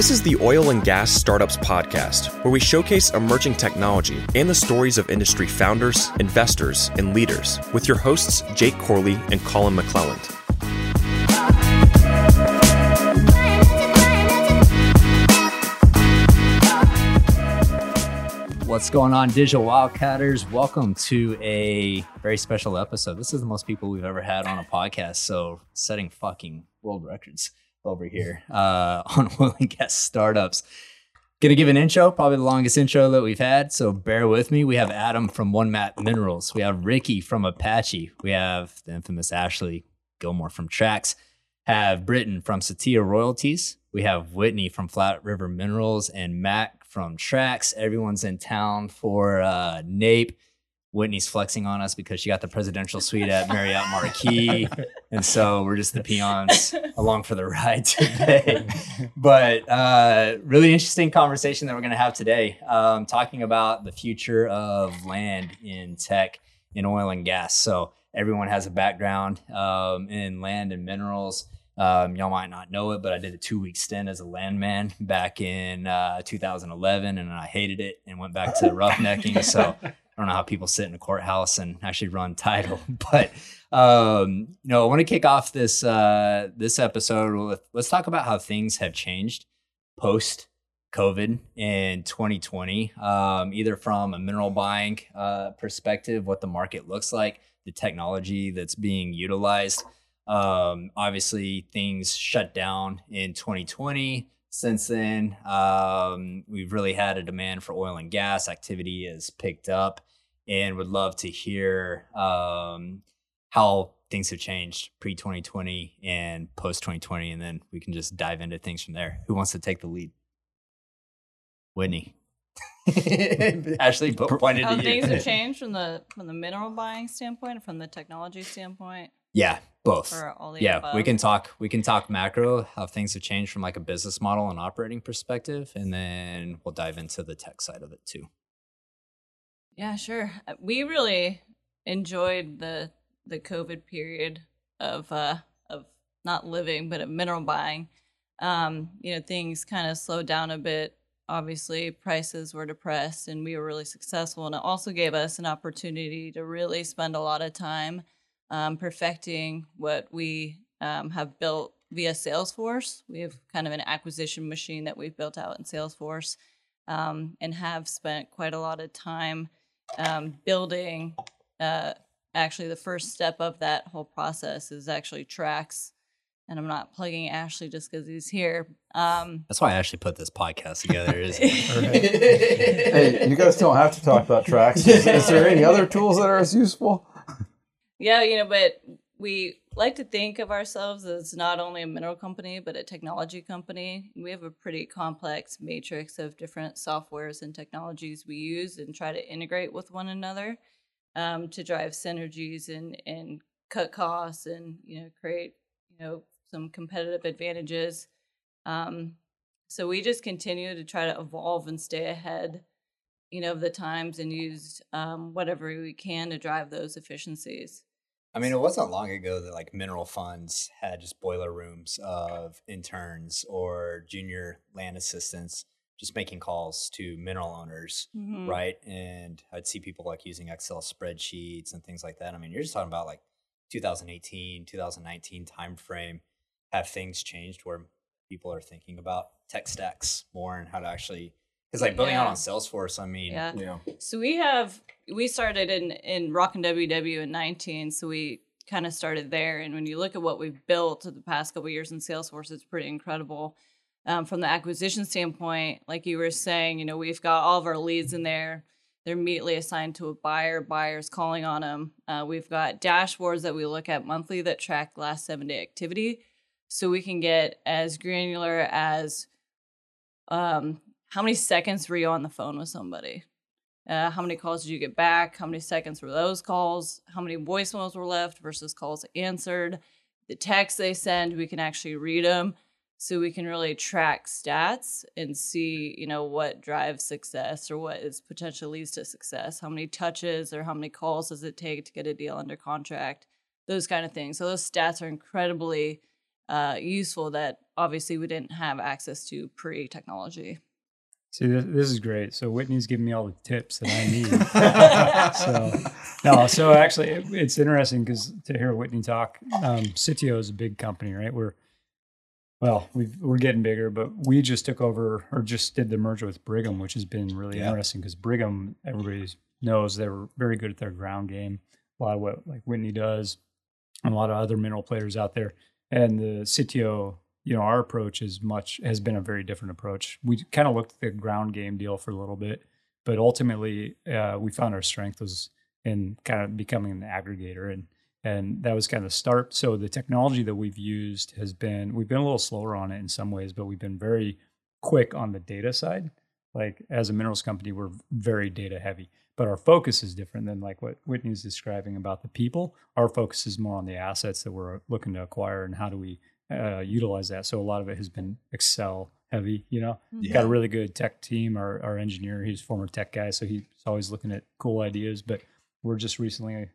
This is the Oil and Gas Startups Podcast, where we showcase emerging technology and the stories of industry founders, investors, and leaders with your hosts, Jake Corley and Collin McLelland. What's going on, Digital Wildcatters? Welcome to a very special episode. This is the most people we've ever had on a podcast, so setting fucking world records over here uh, on oil and gas startups. Gonna give an intro, probably the longest intro that we've had. So bear with me. We have Adam from One Mat Minerals. We have Ricky from Apache. We have the infamous Ashley Gilmore from Trax. Have Britton from Sitio Royalties. We have Whitney from Flat River Minerals and Mac from Trax. Everyone's in town for uh, NAPE. Whitney's flexing on us because she got the presidential suite at Marriott Marquis. and so we're just the peons along for the ride today. but uh, really interesting conversation that we're going to have today, um, talking about the future of land in tech, in oil and gas. So everyone has a background um, in land and minerals. Um, y'all might not know it, but I did a two week stint as a landman back in uh, 2011, and I hated it and went back to roughnecking. so I don't know how people sit in a courthouse and actually run title, but um, you know, I want to kick off this uh, this episode with let's talk about how things have changed post COVID in 2020, um, either from a mineral buying uh, perspective, what the market looks like, the technology that's being utilized. Um, obviously, things shut down in 2020 since then. Um, we've really had a demand for oil and gas. Activity has picked up and would love to hear um, how things have changed pre 2020 and post 2020. And then we can just dive into things from there. Who wants to take the lead? Whitney. Ashley pointed how to things you. have changed from the from the mineral buying standpoint, from the technology standpoint, Yeah, both. or all the yeah above. we can talk we can talk macro how things have changed from like a business model and operating perspective and then we'll dive into the tech side of it too Yeah, sure. Uh, We really enjoyed the the COVID period of uh of not living but of mineral buying. Um, you know, things kind of slowed down a bit. Obviously, prices were depressed and we were really successful and it also gave us an opportunity to really spend a lot of time um, perfecting what we um, have built via Salesforce. We have kind of an acquisition machine that we've built out in Salesforce um, and have spent quite a lot of time um, building. Uh, actually, the first step of that whole process is actually Trax. And I'm not plugging Ashley just because he's here. Um, that's why i actually put this podcast together is hey, you guys don't have to talk about Trax. Is, is there any other tools that are as useful? Yeah, you know, but we like to think of ourselves as not only a mineral company, but a technology company. We have a pretty complex matrix of different softwares and technologies we use and try to integrate with one another um, to drive synergies and, and cut costs and, you know, create, you know, some competitive advantages. Um, so we just continue to try to evolve and stay ahead you know, of the times and use um, whatever we can to drive those efficiencies. I mean it wasn't long ago that like mineral funds had just boiler rooms of interns or junior land assistants just making calls to mineral owners Mhm. right? And I'd see people like using Excel spreadsheets and things like that. I mean, you're just talking about like 2018, 2019 timeframe. Have things changed where people are thinking about tech stacks more and how to actually because like building out on Salesforce, I mean, Yeah. Yeah. So we have we started in in Rockin' WW in 19, so we kind of started there. And when you look at what we've built the past couple years in Salesforce, it's pretty incredible. Um, from the acquisition standpoint, like you were saying, you know, we've got all of our leads in there. They're immediately assigned to a buyer. Buyers calling on them. Uh, we've got dashboards that we look at monthly that track last seven day activity, so we can get as granular as um, how many seconds were you on the phone with somebody? Uh, how many calls did you get back? How many seconds were those calls? How many voicemails were left versus calls answered? The texts they send, we can actually read them. So we can really track stats and see, you know, what drives success or what is potentially leads to success. How many touches or how many calls does it take to get a deal under contract? Those kind of things. So those stats are incredibly uh, useful that obviously we didn't have access to pre technology. See, this, this is great. So Whitney's giving me all the tips that I need. so no, so actually, it, it's interesting because to hear Whitney talk, um, Sitio is a big company, right? We're well, we are getting bigger, but we just took over or just did the merger with Brigham, which has been really Yeah. interesting because Brigham, everybody knows they were very good at their ground game. A lot of what like Whitney does, and a lot of other mineral players out there. And the Sitio, you know, our approach is much has been a very different approach. We kind of looked at the ground game deal for a little bit, but ultimately uh, we found our strength was in kind of becoming an aggregator and and that was kind of the start. So the technology that we've used has been we've been a little slower on it in some ways, but we've been very quick on the data side. Like as a minerals company, we're very data heavy, but our focus is different than like what Whitney's describing about the people. Our focus is more on the assets that we're looking to acquire and how do we uh, utilize that. So a lot of it has been Excel heavy. You know, Mhm. got a really good tech team. Our our engineer, he's a former tech guy, so he's always looking at cool ideas. But we're just recently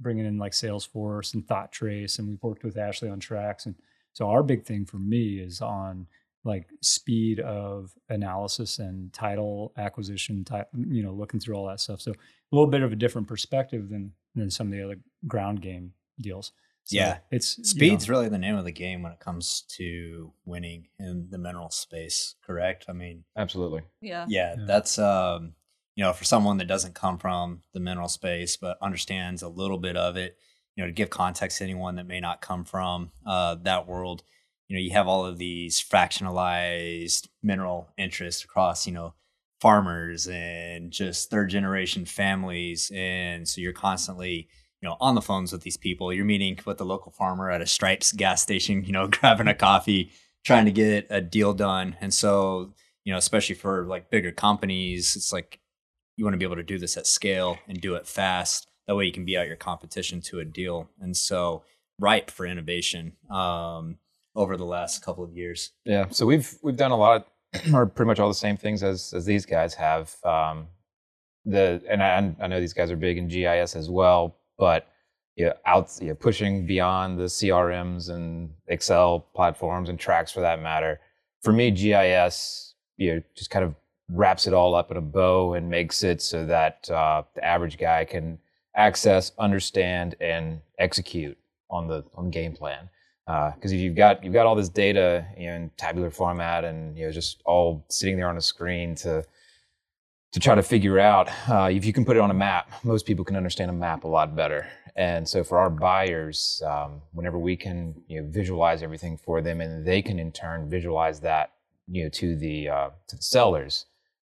bringing in like Salesforce and Thought Trace, and we've worked with Ashley on Trax. And so our big thing for me is on like speed of analysis and title acquisition, type, you know, looking through all that stuff. So a little bit of a different perspective than than some of the other ground game deals. So Yeah. it's you know, Speed's really the name of the game when it comes to winning in the mineral space, correct? I mean, Absolutely. Yeah. yeah, Yeah. that's um, you know, for someone that doesn't come from the mineral space but understands a little bit of it, you know, to give context to anyone that may not come from uh, that world, you know, you have all of these fractionalized mineral interests across, you know, farmers and just third generation families, and so you're constantly you know on the phones with these people you're meeting with the local farmer at a stripes gas station you know grabbing a coffee trying to get a deal done and so you know especially for like bigger companies it's like you want to be able to do this at scale and do it fast that way you can be out your competition to a deal and so ripe for innovation um, over the last couple of years Yeah. So we've we've done a lot of, or pretty much all the same things as as these guys have. Um, the and I, I know these guys are big in GIS as well, but yeah, out yeah, pushing beyond the CRMs and Excel platforms and Trax for that matter. For me, GIS you know just kind of wraps it all up in a bow and makes it so that uh, the average guy can access, understand, and execute on the on the game plan because if you've got you've got all this data you know, in tabular format and you know just all sitting there on a screen to to try to figure out uh, if you can put it on a map most people can understand a map a lot better. And so for our buyers um, whenever we can you know visualize everything for them and they can in turn visualize that you know to the uh, to the sellers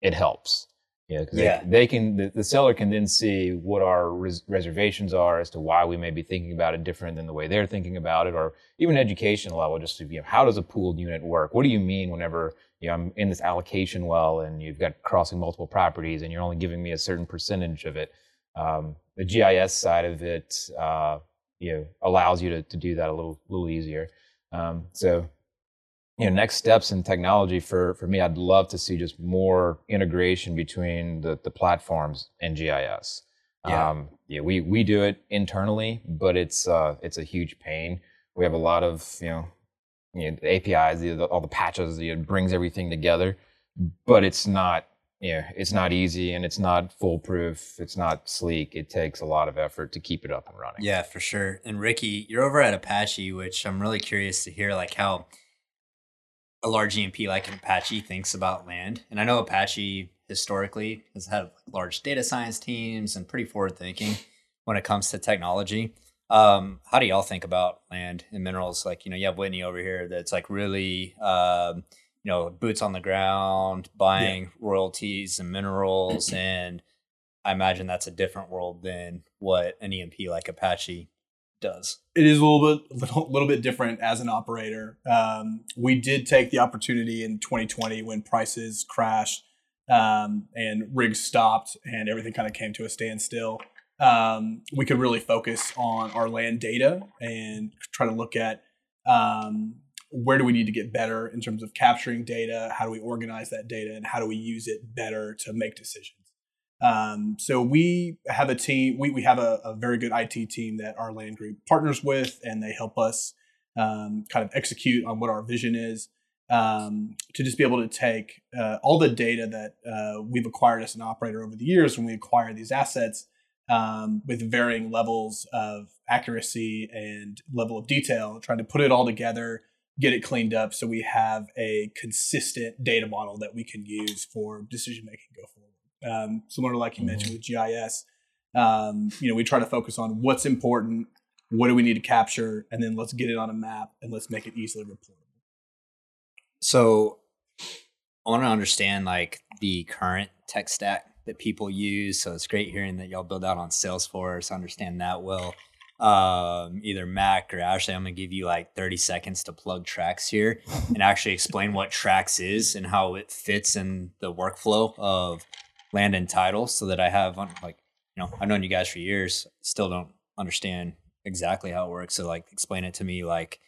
it helps you know, 'cause Yeah. they, they can the, the seller can then see what our res- reservations are as to why we may be thinking about it different than the way they're thinking about it or even education level just to, you know, how does a pooled unit work what do you mean whenever you know i'm in this allocation well and you've got crossing multiple properties and you're only giving me a certain percentage of it um, the gis side of it uh, you know allows you to, to do that a little little easier um, so you know next steps in technology for for me i'd love to see just more integration between the the platforms and gis Yeah. um yeah we we do it internally but it's uh it's a huge pain. We have a lot of you know you know the apis the, the, all the patches it brings everything together but it's not you know it's not easy and it's not foolproof. It's not sleek. It takes a lot of effort to keep it up and running. Yeah, for sure. And Ricky, you're over at Apache, which I'm really curious to hear like how a large E&P like Apache thinks about land. And I know Apache historically has had large data science teams and pretty forward thinking when it comes to technology. Um, how do y'all think about land and minerals? Like, you know, you have Whitney over here that's like really, um, you know, boots on the ground, buying royalties and minerals. and I imagine that's a different world than what an E&P like Apache does. it is a little bit little, little bit different as an operator. Um, we did take the opportunity in 2020 when prices crashed um, and rigs stopped and everything kind of came to a standstill. Um, we could really focus on our land data and try to look at um, where do we need to get better in terms of capturing data, how do we organize that data, and how do we use it better to make decisions. Um, so we have a team. We, we have a, a very good IT team that our land group partners with, and they help us um, kind of execute on what our vision is. Um, to just be able to take uh, all the data that uh, we've acquired as an operator over the years when we acquire these assets um, with varying levels of accuracy and level of detail, trying to put it all together, get it cleaned up so we have a consistent data model that we can use for decision making go forward. Um, similar to like you mentioned with GIS, um, you know, we try to focus on what's important, what do we need to capture, and then let's get it on a map and let's make it easily reportable. So I want to understand like the current tech stack that people use. So it's great hearing that y'all build out on Salesforce, understand that well. Um, either Mac or Ashley, I'm gonna give you like 30 seconds to plug Trax here and actually explain what Trax is and how it fits in the workflow of land and title so that I have like, you know, I've known you guys for years, still don't understand exactly how it works. So like explain it to me like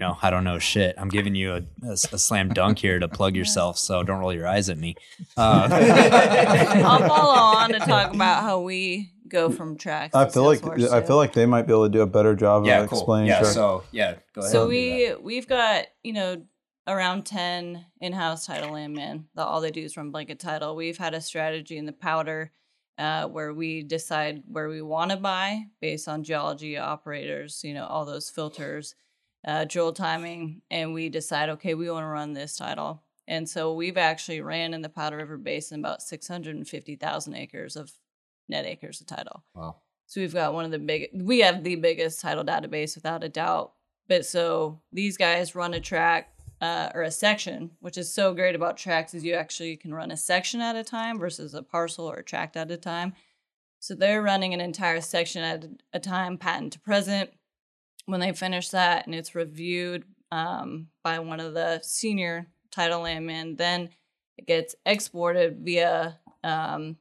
you know I don't know shit. I'm giving you a, a, a, slam dunk here to plug yourself, so don't roll your eyes at me. Uh, I'll follow on to talk about how we go from Trax. I feel like I feel like they might be able to do a better job yeah, of cool. explaining. Yeah, Trax. so yeah, go ahead. So we we've got you know around ten in-house title landmen. That all they do is run blanket title. We've had a strategy in the powder. Uh, where we decide where we want to buy based on geology operators, you know, all those filters, uh, drill timing, and we decide, okay, we want to run this title. And so we've actually ran in the Powder River Basin about 650,000 acres of net acres of title. Wow. So we've got one of the big, we have the biggest title database without a doubt. But so these guys run a track uh, or a section, which is so great about Trax is you actually can run a section at a time versus a parcel or a tract at a time. So they're running an entire section at a time, patent to present. When they finish that and it's reviewed um, by one of the senior title landmen, then it gets exported via um,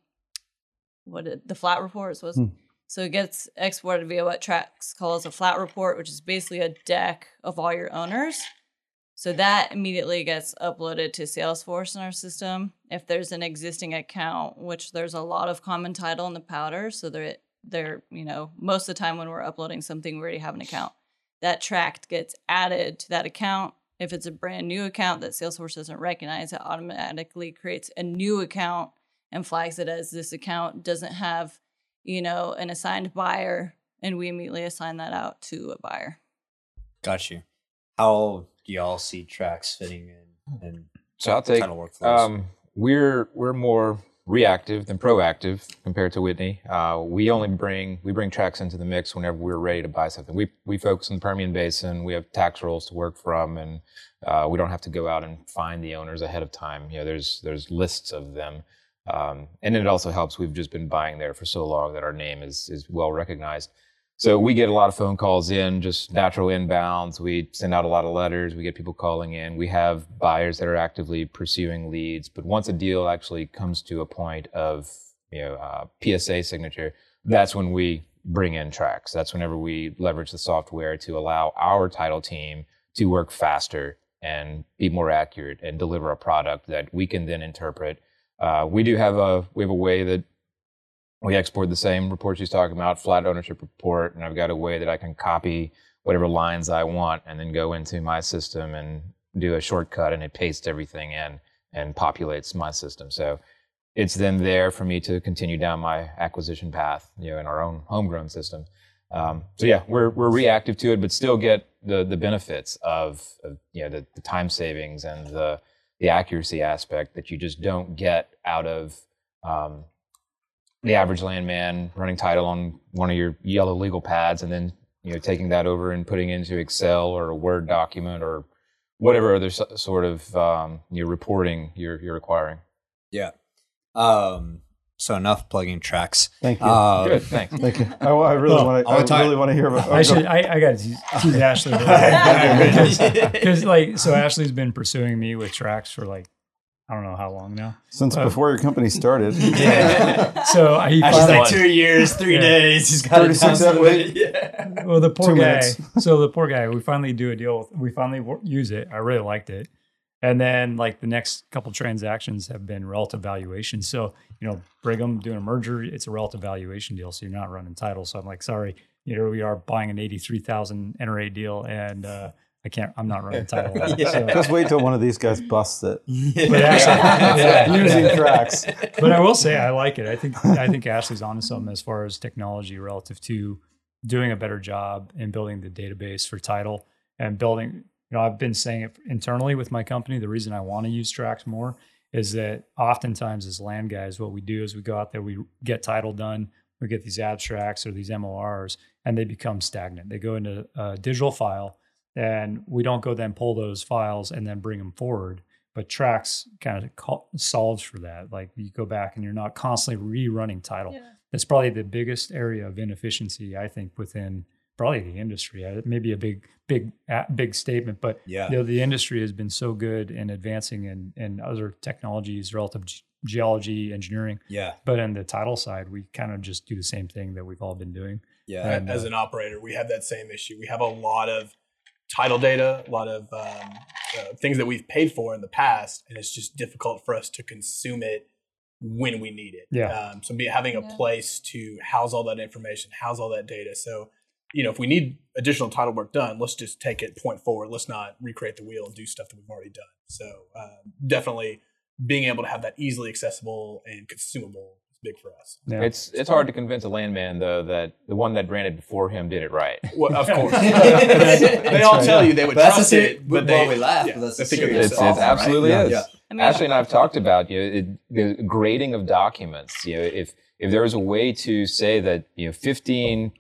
what it, the flat reports was. Hmm. So it gets exported via what Trax calls a flat report, which is basically a deck of all your owners. So that immediately gets uploaded to Salesforce in our system. If there's an existing account, which there's a lot of common title in the powder, so they're they're you know most of the time when we're uploading something, we already have an account. That tract gets added to that account. If it's a brand new account that Salesforce doesn't recognize, it automatically creates a new account and flags it as this account doesn't have you know an assigned buyer, and we immediately assign that out to a buyer. Got you. How do y'all see Trax fitting in? in So I'll take. Um, we're we're more reactive than proactive compared to Whitney. Uh, we only bring we bring Trax into the mix whenever we're ready to buy something. We we focus on the Permian Basin. We have tax rolls to work from, and uh, we don't have to go out and find the owners ahead of time. You know, there's there's lists of them, um, and it also helps. We've just been buying there for so long that our name is is well recognized. So we get a lot of phone calls in, just natural inbounds. We send out a lot of letters. We get people calling in. We have buyers that are actively pursuing leads. But once a deal actually comes to a point of you know uh, PSA signature, that's when we bring in Trax. That's whenever we leverage the software to allow our title team to work faster and be more accurate and deliver a product that we can then interpret. Uh, we do have a we have a way that we export the same report she's talking about, flat ownership report, and I've got a way that I can copy whatever lines I want and then go into my system and do a shortcut and it pastes everything in and populates my system. So it's then there for me to continue down my acquisition path, you know, in our own homegrown system. Um, so yeah, we're we're reactive to it, but still get the the benefits of, of you know the, the time savings and the the accuracy aspect that you just don't get out of um, the average landman running title on one of your yellow legal pads and then you know taking that over and putting into Excel or a Word document or whatever other so- sort of um, you know, reporting you're you're requiring. yeah. Um. So enough plugging Trax Thank you. Uh, Good, thanks. Thank you. I, I really Well, want to. I'll really want to hear about. I should. I, I got to tease Ashley because, like, so Ashley's been pursuing me with Trax for like, I don't know how long now. Since uh, before your company started. Yeah. So he Actually, finally, like two years, three Yeah. days. He's got it 36 down to Yeah. well, the poor Two guy. minutes. so the poor guy. We finally do a deal. With, We finally use it. I really liked it. And then like the next couple transactions have been relative valuation. So you know, Brigham doing a merger, it's a relative valuation deal. So you're not running title. So I'm like, sorry, here we are buying an 83,000 NRA deal and uh, I can't, I'm not running title. Yeah. So- Just wait till one of these guys busts it. But actually, yeah, Using yeah. Trax. but I will say I like it. I think I think Ashley's onto something as far as technology relative to doing a better job in building the database for title and building. You know, I've been saying it internally with my company. The reason I want to use Trax more is that oftentimes as land guys, what we do is we go out there, we get title done, we get these abstracts or these MORs, and they become stagnant. They go into a digital file, and we don't go then pull those files and then bring them forward but Trax kind of call, solves for that like you go back and you're not constantly rerunning title Yeah. that's probably the biggest area of inefficiency i think within probably the industry Uh, maybe a big big a- big statement but Yeah. you know, the industry has been so good in advancing in, in other technologies relative to geology engineering Yeah. but in the title side we kind of just do the same thing that we've all been doing Yeah. And, as uh, an operator, we have that same issue. We have a lot of title data, a lot of um, uh, things that we've paid for in the past, and it's just difficult for us to consume it when we need it. Yeah. Um, so be, having a Yeah. place to house all that information, house all that data. So, you know, if we need additional title work done, let's just take it point forward. Let's not recreate the wheel and do stuff that we've already done. So um, definitely being able to have that easily accessible and consumable is big for us. yeah. It's it's hard to convince a landman though that the one that branded before him did it right. Well, of course. They all tell you they would But trust the it, but well, they we laugh, yeah, but that's they the think of serious It's, themselves, it right? absolutely is. Yeah. I mean, Ashley and I have talked about you know, it, the grading of documents. You know, if if there was a way to say that you know 15,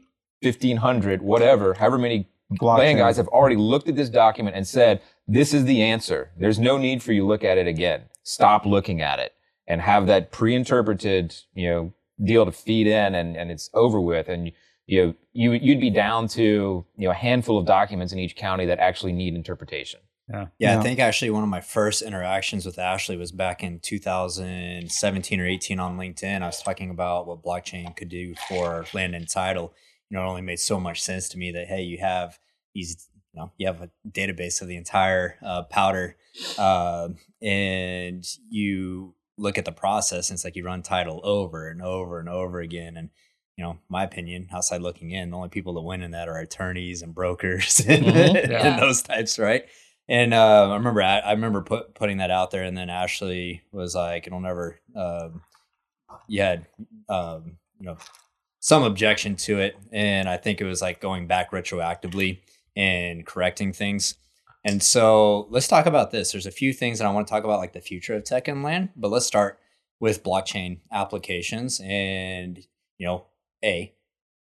1500, whatever, however many Blockchain. land guys have already looked at this document and said this is the answer. There's no need for you to look at it again. Stop looking at it and have that pre-interpreted you know deal to feed in and and it's over with and you know you you'd be down to you know a handful of documents in each county that actually need interpretation. Yeah, Yeah. I think actually one of my first interactions with Ashley was back in 2017 or 18 on LinkedIn. I was talking about what blockchain could do for land and title. You know, it only made so much sense to me that hey, you have these, you know, you have a database of the entire uh, powder, uh, and you look at the process, and it's like you run title over and over and over again, and you know, my opinion, outside looking in, the only people that win in that are attorneys and brokers and, Mhm. Yeah. and those types, right? And uh, I remember, I, I remember put, putting that out there, and then Ashley was like, "It'll never." Um, you had, um, you know, some objection to it, and I think it was like going back retroactively and correcting things. And so let's talk about this. There's a few things that I want to talk about, like the future of tech and land, but let's start with blockchain applications. And you know, a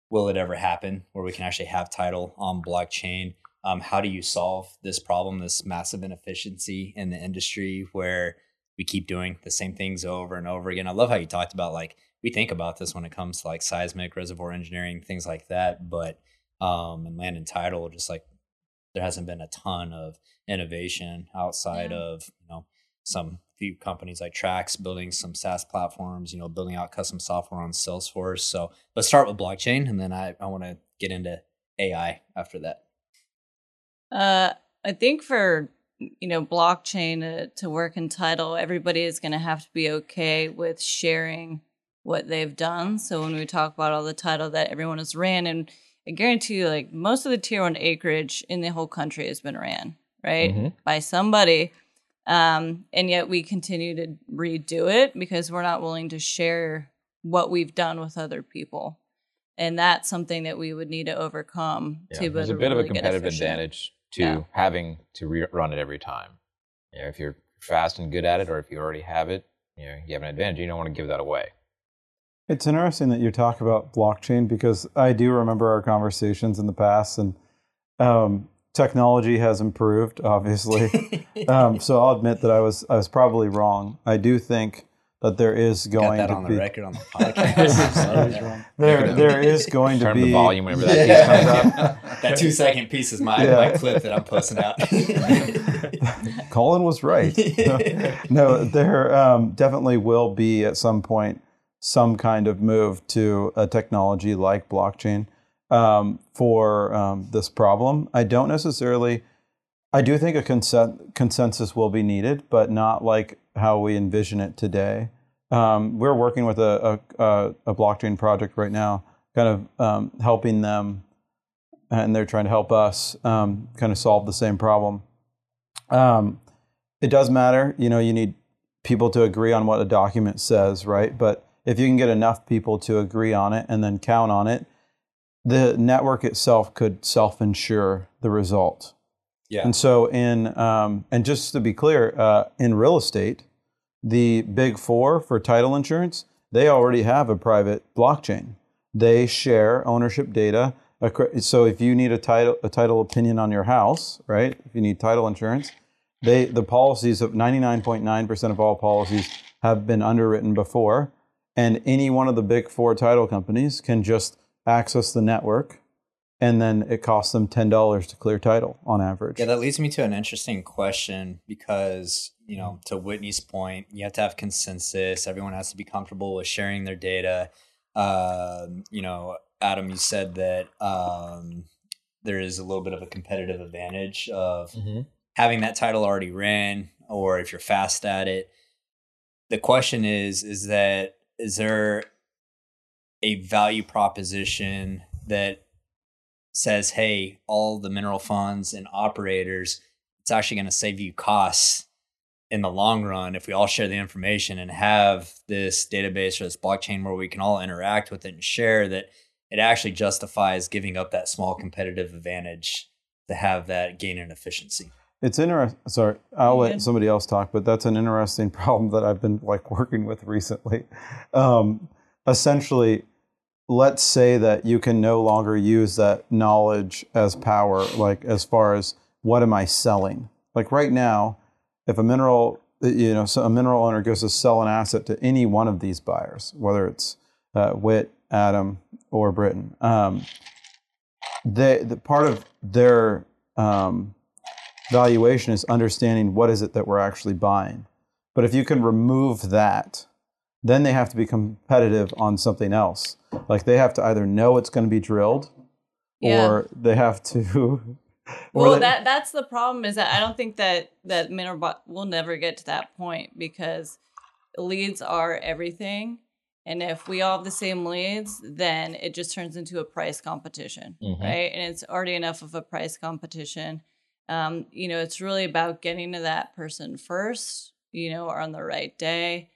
will it ever happen where we can actually have title on blockchain? Um, how do you solve this problem, this massive inefficiency in the industry where we keep doing the same things over and over again? I love how you talked about like we think about this when it comes to like seismic reservoir engineering, things like that, but um, in land and title, just like there hasn't been a ton of innovation outside Yeah. of you know some few companies like Trax building some SaaS platforms, you know, building out custom software on Salesforce. So let's start with blockchain, and then I, I want to get into AI after that. Uh, I think for you know blockchain to, to work in title, everybody is going to have to be okay with sharing what they've done. So when we talk about all the title that everyone has ran, and I guarantee you, like most of the tier one acreage in the whole country has been ran right Mhm. by somebody, um, and yet we continue to redo it because we're not willing to share what we've done with other people. And that's something that we would need to overcome Yeah, to there's a bit of a competitive advantage to Yeah. having to rerun it every time. You know, if you're fast and good at it, or if you already have it, you know, you have an advantage. You don't want to give that away. It's interesting that you talk about blockchain because I do remember our conversations in the past, and um, technology has improved, obviously. um, so I'll admit that I was I was probably wrong. I do think that there is Got going that to on be the record on the podcast. There there is going to be. Turn the volume whenever that piece comes up. that two second piece is my, Yeah. my clip that I'm posting out. Collin was right. no, there um, definitely will be at some point some kind of move to a technology like blockchain um, for um, this problem. I don't necessarily. I do think a consen- consensus will be needed, but not like how we envision it today. Um, we're working with a, a, a, blockchain project right now, kind of um, helping them and they're trying to help us um, kind of solve the same problem. Um, it does matter, you know, you need people to agree on what a document says, right? But if you can get enough people to agree on it and then count on it, the network itself could self-insure the result. Yeah. And so, in um, and just to be clear, uh, in real estate, the big four for title insurance, they already have a private blockchain. They share ownership data. So if you need a title a title opinion on your house, right? If you need title insurance, they the policies of 99.9% of all policies have been underwritten before, and any one of the big four title companies can just access the network, and then it costs them ten dollars to clear title on average. Yeah, that leads me to an interesting question because, you know, to Whitney's point, you have to have consensus. Everyone has to be comfortable with sharing their data. Um, you know, Adam, you said that um, there is a little bit of a competitive advantage of having that title already ran, or if you're fast at it. The question is, is that is there a value proposition that says, hey, all the mineral funds and operators, it's actually going to save you costs in the long run if we all share the information and have this database or this blockchain where we can all interact with it and share that it actually justifies giving up that small competitive advantage to have that gain in efficiency. It's interesting. Sorry, I'll let somebody else talk, but that's an interesting problem that I've been like working with recently. Um, essentially, let's say that you can no longer use that knowledge as power, like as far as what am I selling? Like right now, if a mineral, you know, so a mineral owner goes to sell an asset to any one of these buyers, whether it's uh, Witt, Adam, or Britton, um, they the part of their um, valuation is understanding what is it that we're actually buying. But if you can remove that, then they have to be competitive on something else. Like they have to either know it's going to be drilled, Yeah. or they have to. Well, they- that that's the problem is that I don't think that that mineral bot will never get to that point because leads are everything, and if we all have the same leads, then it just turns into a price competition, Mhm. right? And it's already enough of a price competition. Um, you know, it's really about getting to that person first, you know, or on the right day.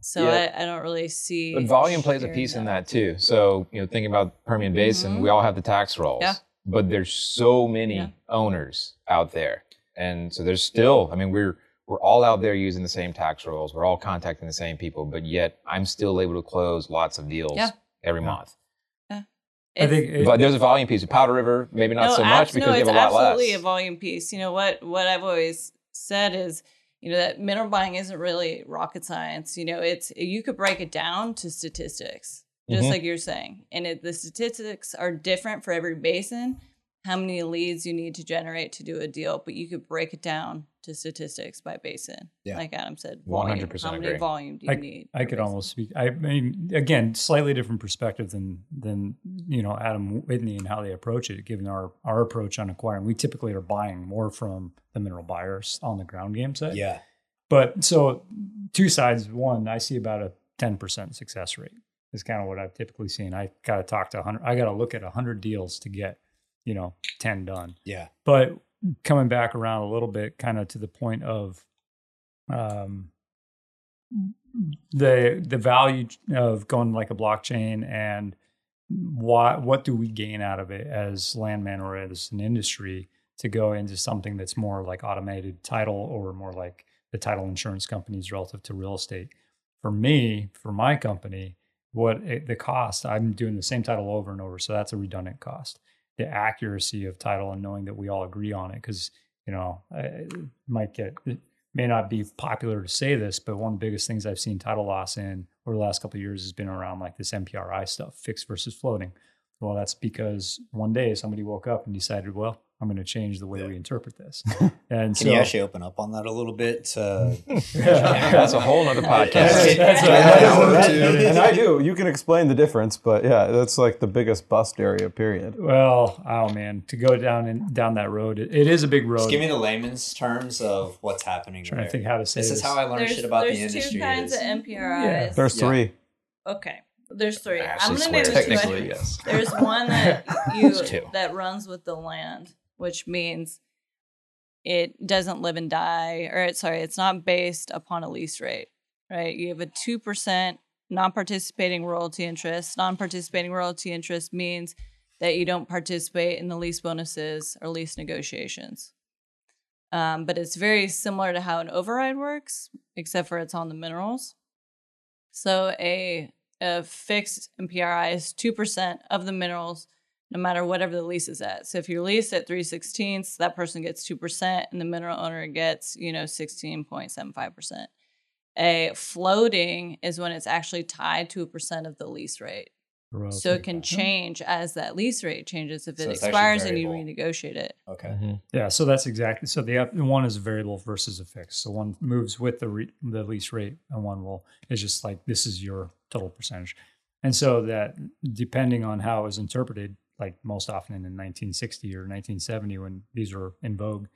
So Yeah. I, I don't really see. But volume plays a sharing piece in that too. So, you know, thinking about Permian Basin, we all have the tax rolls. Yeah. But there's so many Yeah. owners out there. And so there's still, I mean, we're we're all out there using the same tax rolls. We're all contacting the same people, but yet I'm still able to close lots of deals Yeah. every Yeah. month. I think it, But there's a volume piece. Powder River, maybe not so much abs- because you have a lot less. absolutely less. a volume piece. You know what? What I've always said is, you know, that mineral buying isn't really rocket science. You know, it's you could break it down to statistics, just Mhm. like you're saying, and it, the statistics are different for every basin. How many leads you need to generate to do a deal, but you could break it down to statistics by basin. Yeah. Like Adam said, 100% volume. How many agree. volume do you need? I could basin? almost speak. I mean, again, slightly different perspective than than you know Adam Whitney and how they approach it. Given our our approach on acquiring, we typically are buying more from the mineral buyers on the ground game side. Yeah. But so two sides. One, I see about a ten percent success rate. Is kind of what I've typically seen. I got to talk to hundred. I got to look at hundred deals to get you know ten done. Yeah. But coming back around a little bit, kind of to the point of um, the the value of going like a blockchain and what what do we gain out of it as landman or as an industry to go into something that's more like automated title or more like the title insurance companies relative to real estate? For me for my company what it, the cost i'm doing the same title over and over so that's a redundant cost the accuracy of title and knowing that we all agree on it because you know it might get it may not be popular to say this but one of the biggest things i've seen title loss in over the last couple of years has been around like this npri stuff fixed versus floating. Well that's because one day somebody woke up and decided well i'm going to change the way we interpret this and Can so you actually open up on that a little bit? To, That's a whole nother podcast. That's- that's and. I, and- and I do. You can explain the difference, but yeah, that's like the biggest bust area. Period. well oh man to go down and down that road it, it is a big road just give me the layman's terms of what's happening trying to think how to say This this is how I learned There's, shit about the industry. there's two kinds is- of NPRIs. Yeah. There's Yeah. three. Okay. There's three. I'm gonna name swears. the two. Yes. There's one that you that runs with the land, which means it doesn't live and die, or it's sorry, it's not based upon a lease rate, right? You have a two percent non-participating royalty interest. Non-participating royalty interest means that you don't participate in the lease bonuses or lease negotiations. Um, but it's very similar to how an override works, except for it's on the minerals. So a a fixed NPRI is two percent of the minerals, no matter whatever the lease is at. So if you're at three sixteenths, that person gets two percent, and the mineral owner gets you know sixteen point seven five percent. A floating is when it's actually tied to a percent of the lease rate, so it can uh-huh. change as that lease rate changes if it it's actually expires and you renegotiate it. Okay. Mm-hmm. Yeah, so that's exactly so. The one is a variable versus a fixed. So one moves with the re, the lease rate, and one will is just like this is your total percentage. And so that depending on how it was interpreted, like most often in 1960 or 1970 when these were in vogue,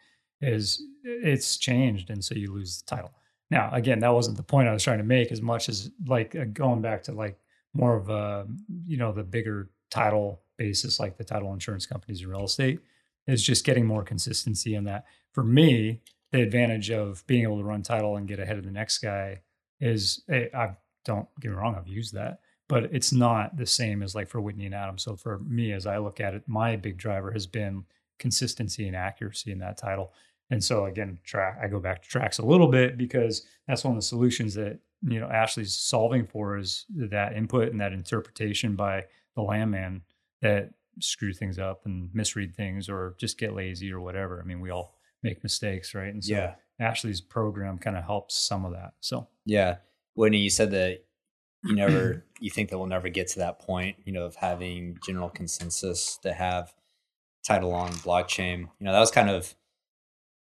is it's changed, and so you lose the title. Now, again, that wasn't the point I was trying to make. As much as like uh, going back to like more of a you know the bigger title basis, like the title insurance companies in real estate is just getting more consistency in that. For me, the advantage of being able to run title and get ahead of the next guy is eh, I don't get me wrong, I've used that, but it's not the same as like for Whitney and Adam. So for me, as I look at it, my big driver has been consistency and accuracy in that title. And so again, track I go back to Trax a little bit because that's one of the solutions that you know Ashley's solving for is that input and that interpretation by the landman that screw things up and misread things or just get lazy or whatever. I mean, we all make mistakes, right? And so Yeah. Ashley's program kind of helps some of that. So Yeah. Whitney, you said that you never you think that we'll never get to that point, you know, of having general consensus to have title on blockchain. You know, that was kind of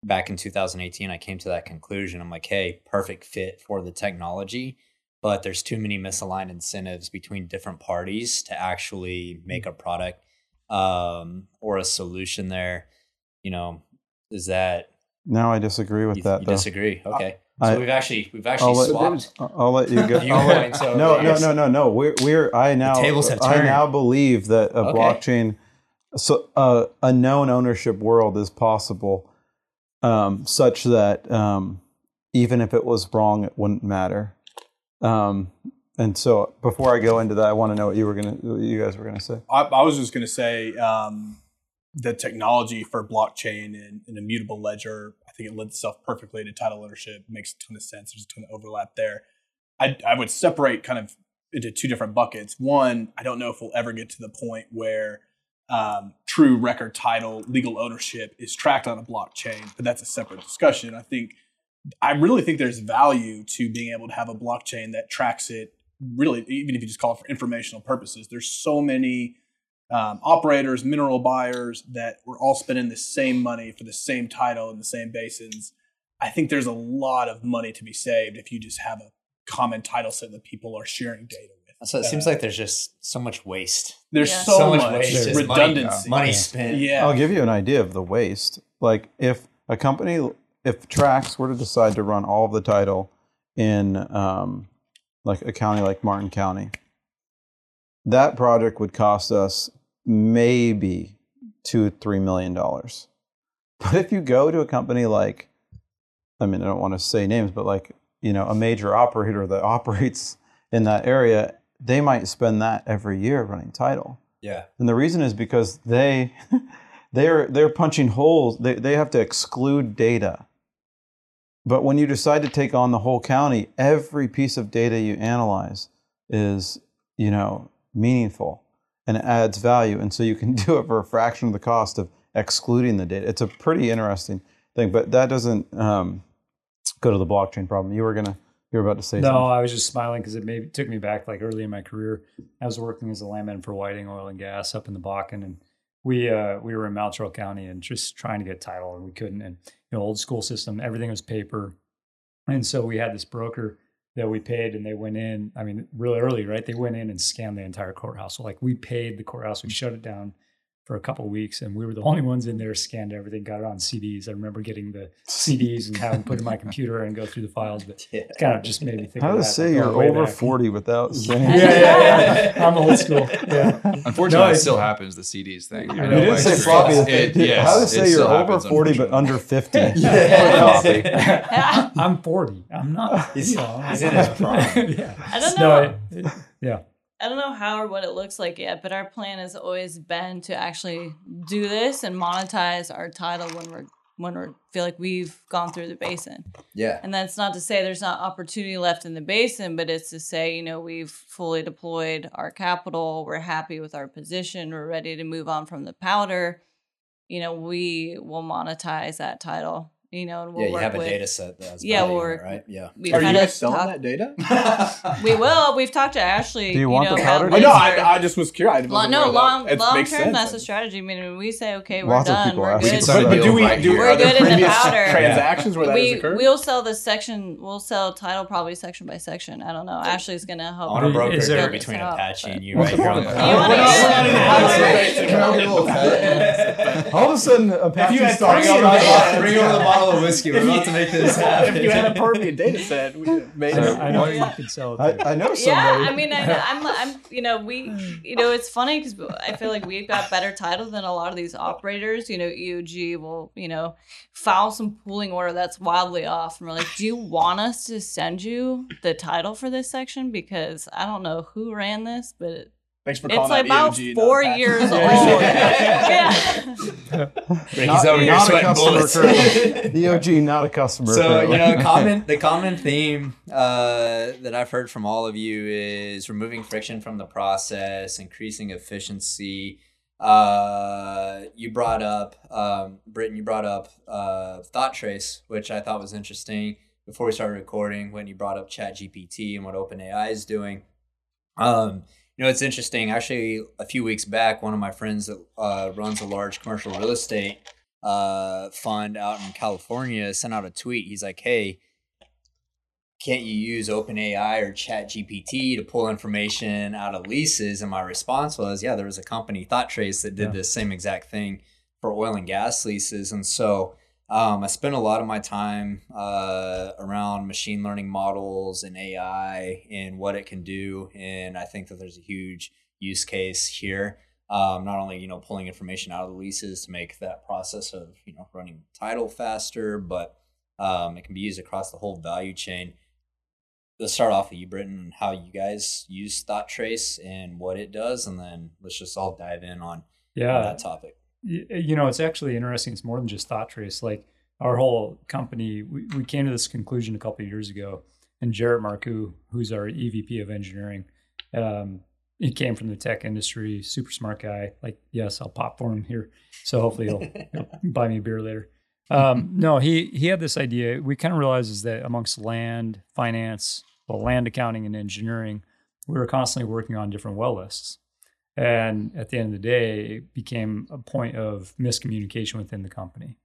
back in 2018 I came to that conclusion. I'm like, "Hey, perfect fit for the technology, but there's too many misaligned incentives between different parties to actually make a product um or a solution there." You know, is that Now I disagree with you, that you though. disagree? Okay. I- so we've actually we've I'll actually let, swapped I'll let you go. I'll let- viewpoints no, no, no, no, no. We're we're I now tables have I now believe that a Okay. blockchain, so uh, a known ownership world is possible, um, such that um, even if it was wrong, it wouldn't matter. Um, and so before I go into that, I want to know what you were gonna, what you guys were gonna say. I, I was just going to say um, the technology for blockchain and an immutable ledger. I think it lends itself perfectly to title ownership. Makes a ton of sense. There's a ton of overlap there. I, I would separate kind of into two different buckets. One, I don't know if we'll ever get to the point where um, true record title, legal ownership is tracked on a blockchain, but that's a separate discussion. I think I really think there's value to being able to have a blockchain that tracks it. Really, even if you just call it for informational purposes, there's so many um, operators, mineral buyers that we're all spending the same money for the same title in the same basins. I think there's a lot of money to be saved if you just have a common title set that people are sharing data with. So it seems Uh, like there's just so much waste. there's Yeah. so, So much much, waste, just money- redundancy. Money spent. Yeah. I'll give you an idea of the waste. Like if a company, if Trax were to decide to run all of the title in um, like a county like Martin County, that project would cost us maybe two, three million dollars. But if you go to a company like, I mean, I don't want to say names, but like, you know, a major operator that operates in that area, they might spend that every year running title. Yeah. And the reason is because they they're they're punching holes. They they have to exclude data. But when you decide to take on the whole county, every piece of data you analyze is, you know, meaningful and it adds value. And so you can do it for a fraction of the cost of excluding the data. It's a pretty interesting thing, but that doesn't um, go to the blockchain problem. You were gonna you were about to say no, something. I was just smiling because it maybe took me back like early in my career. I was working as a landman for Whiting Oil and Gas up in the Bakken, and we uh, we were in Mountrail County and just trying to get title, and we couldn't. And you know, old school system, everything was paper, and so we had this broker that we paid, and they went in. I mean, really early, right? They went in and scanned the entire courthouse. So like we paid the courthouse, we shut it down. For a couple of weeks, and we were the only ones in there. Scanned everything, got it on CDs. I remember getting the CDs and having to put in my computer and go through the files. But Yeah. it kind of just made me think. How of to say you're oh, over back. 40 without saying Yeah, yeah, yeah. I'm old school. Yeah. Unfortunately, No, it still happens. The CDs thing. I You know You didn't say floppy. It- It- yes, How to say you're over 40 but under 50? Yeah. I'm 40. I'm not. He's- you know, he's in his prime. yeah. I don't No, know. it- it- yeah. I don't know how or what it looks like yet, but our plan has always been to actually do this and monetize our title when we're when we feel like we've gone through the basin. Yeah. And that's not to say there's not opportunity left in the basin, but it's to say, you know, we've fully deployed our capital. We're happy with our position. We're ready to move on from the powder. You know, we will monetize that title. You know, and we'll yeah, you work have a with, data set that's Yeah, valuing we're- it, right? Yeah. We've Are you guys selling talked- that data? We will. We've talked to Ashley. Do you want know, the powder? Oh, I know. laser- I, I just was curious. Long, no, long that. long term sense. That's a strategy. I mean, when we say, okay, we're Lots done. Of we're good. But, but do we right do we're good in the powder transactions where that we, has occurred? We'll sell the section. We'll sell title probably section by section. I don't know. Ashley's gonna help. On a Is there- between Apache and you right the here on the You wanna podcast. get- All of a sudden, Apache had starts three- Bring over the bottle of whiskey. We're about to make this happen. if you had a Permian data set, we I maybe. know, I know Yeah. you can sell it. I, too. I know Yeah. I mean, I, I'm, I'm, you know, we, you know, it's funny because I feel like we've got better title than a lot of these operators. You know, EOG will, you know, file some pooling order that's wildly off, and we're like, do you want us to send you the title for this section? Because I don't know who ran this, but Thanks for it's calling like about EOG, four not Apache. years old. Yeah. yeah. Ricky's over here not a sweating customer bullets. currently. EOG, not a customer. So apparently. you know, common the common theme uh, that I've heard from all of you is removing friction from the process, increasing efficiency. Uh, you brought up, um, Britton. You brought up uh, ThoughtTrace, which I thought was interesting. Before we started recording, when you brought up ChatGPT and what OpenAI is doing, um, you know, it's interesting. Actually, a few weeks back, one of my friends that uh, runs a large commercial real estate uh, fund out in California sent out a tweet. He's like, "Hey, can't you use OpenAI or ChatGPT to pull information out of leases?" And my response was, "Yeah, there was a company, ThoughtTrace, that did Yeah. this same exact thing for oil and gas leases." And so um, I spent a lot of my time uh, around machine learning models and AI and what it can do, and I think that there's a huge use case here um, not only you know pulling information out of the leases to make that process of you know running title faster, but um, it can be used across the whole value chain. Let's start off with you, Britton, and how you guys use ThoughtTrace and what it does, and then let's just all dive in on, on yeah, that topic. Y- you know, it's actually interesting. It's more than just ThoughtTrace. Like our whole company, we, we came to this conclusion a couple of years ago. And Jarrett Marcoux, who's our EVP of engineering, um, he came from the tech industry, super smart guy. Like, yes, I'll pop for him here. So hopefully he'll, he'll buy me a beer later. Um, no, he he had this idea. We kind of realized is that amongst land, finance, well, land accounting and engineering, we were constantly working on different well lists. And at the end of the day, it became a point of miscommunication within the company.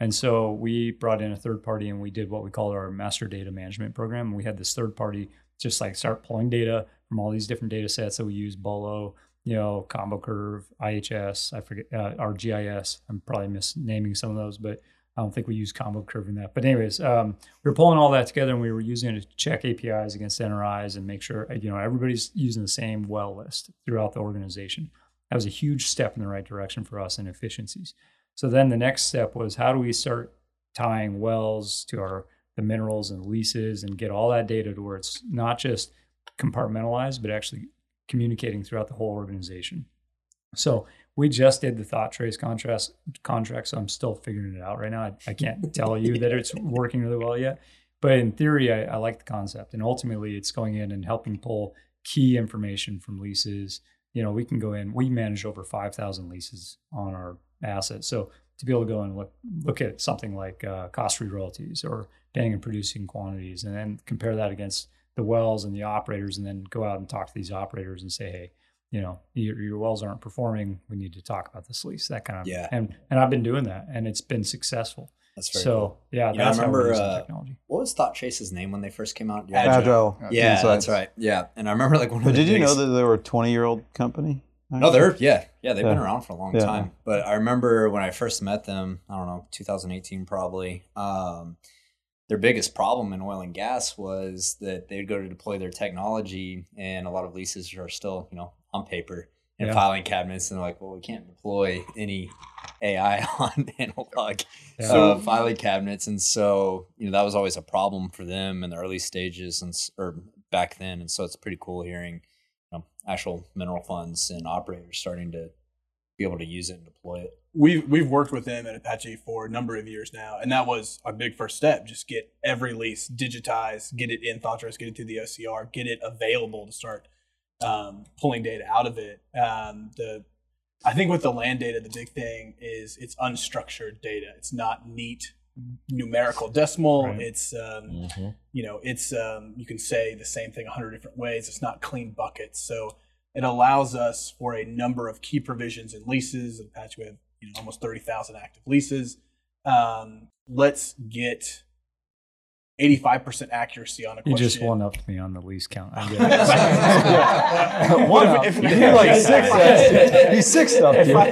And so we brought in a third party and we did what we called our master data management program. We had this third party just like start pulling data from all these different data sets that we use Bolo, you know, ComboCurve, IHS, I forget, uh, our GIS. I'm probably misnaming some of those, but I don't think we use ComboCurve in that. But anyways, um, we were pulling all that together and we were using it to check APIs against NRIs and make sure, you know, everybody's using the same well list throughout the organization. That was a huge step in the right direction for us in efficiencies. So then the next step was how do we start tying wells to our the minerals and leases and get all that data to where it's not just compartmentalized, but actually communicating throughout the whole organization. So we just did the ThoughtTrace contrast contract, so I'm still figuring it out right now. I, I can't tell you that it's working really well yet, but in theory, I, I like the concept, and ultimately, it's going in and helping pull key information from leases. You know, we can go in. We manage over 5,000 leases on our assets, so to be able to go and look look at something like uh, cost-free royalties or paying and producing quantities, and then compare that against the wells and the operators, and then go out and talk to these operators and say, hey, you know, your, your wells aren't performing. We need to talk about this lease. That kind of Yeah. And and I've been doing that, and it's been successful. That's very so cool. yeah, You know, I that's how we're remember, using uh, technology. What was ThoughtTrace's name when they first came out? Agile. Yeah, Insights. that's right. Yeah, and I remember like one of But the did you know that they were a 20 year old company? No, they're yeah, yeah, they've been around for a long Yeah. time. But I remember when I first met them, I don't know, 2018 probably. Um, their biggest problem in oil and gas was that they'd go to deploy their technology, and a lot of leases are still, you know, on paper and Yeah. filing cabinets, and they're like, well, we can't deploy any AI on analog Yeah. uh, filing cabinets, and so you know that was always a problem for them in the early stages and or back then, and so it's pretty cool hearing you know, actual mineral funds and operators starting to be able to use it and deploy it. we've we've worked with them at Apache for a number of years now, and that was a big first step. Just get every lease digitized, get it in ThoughtTrace, get it to the OCR, get it available to start um, pulling data out of it. Um, the I think with the land data, the big thing is it's unstructured data. It's not neat numerical decimal. Right. It's um, Mhm. you know it's um, you can say the same thing a hundred different ways it's not clean buckets so it allows us for a number of key provisions and leases at apache we have you know almost 30000 active leases um, let's get 85% accuracy on a question. You just one upped me on the lease count. I get it. One up. if- You like six. You six up, if. I,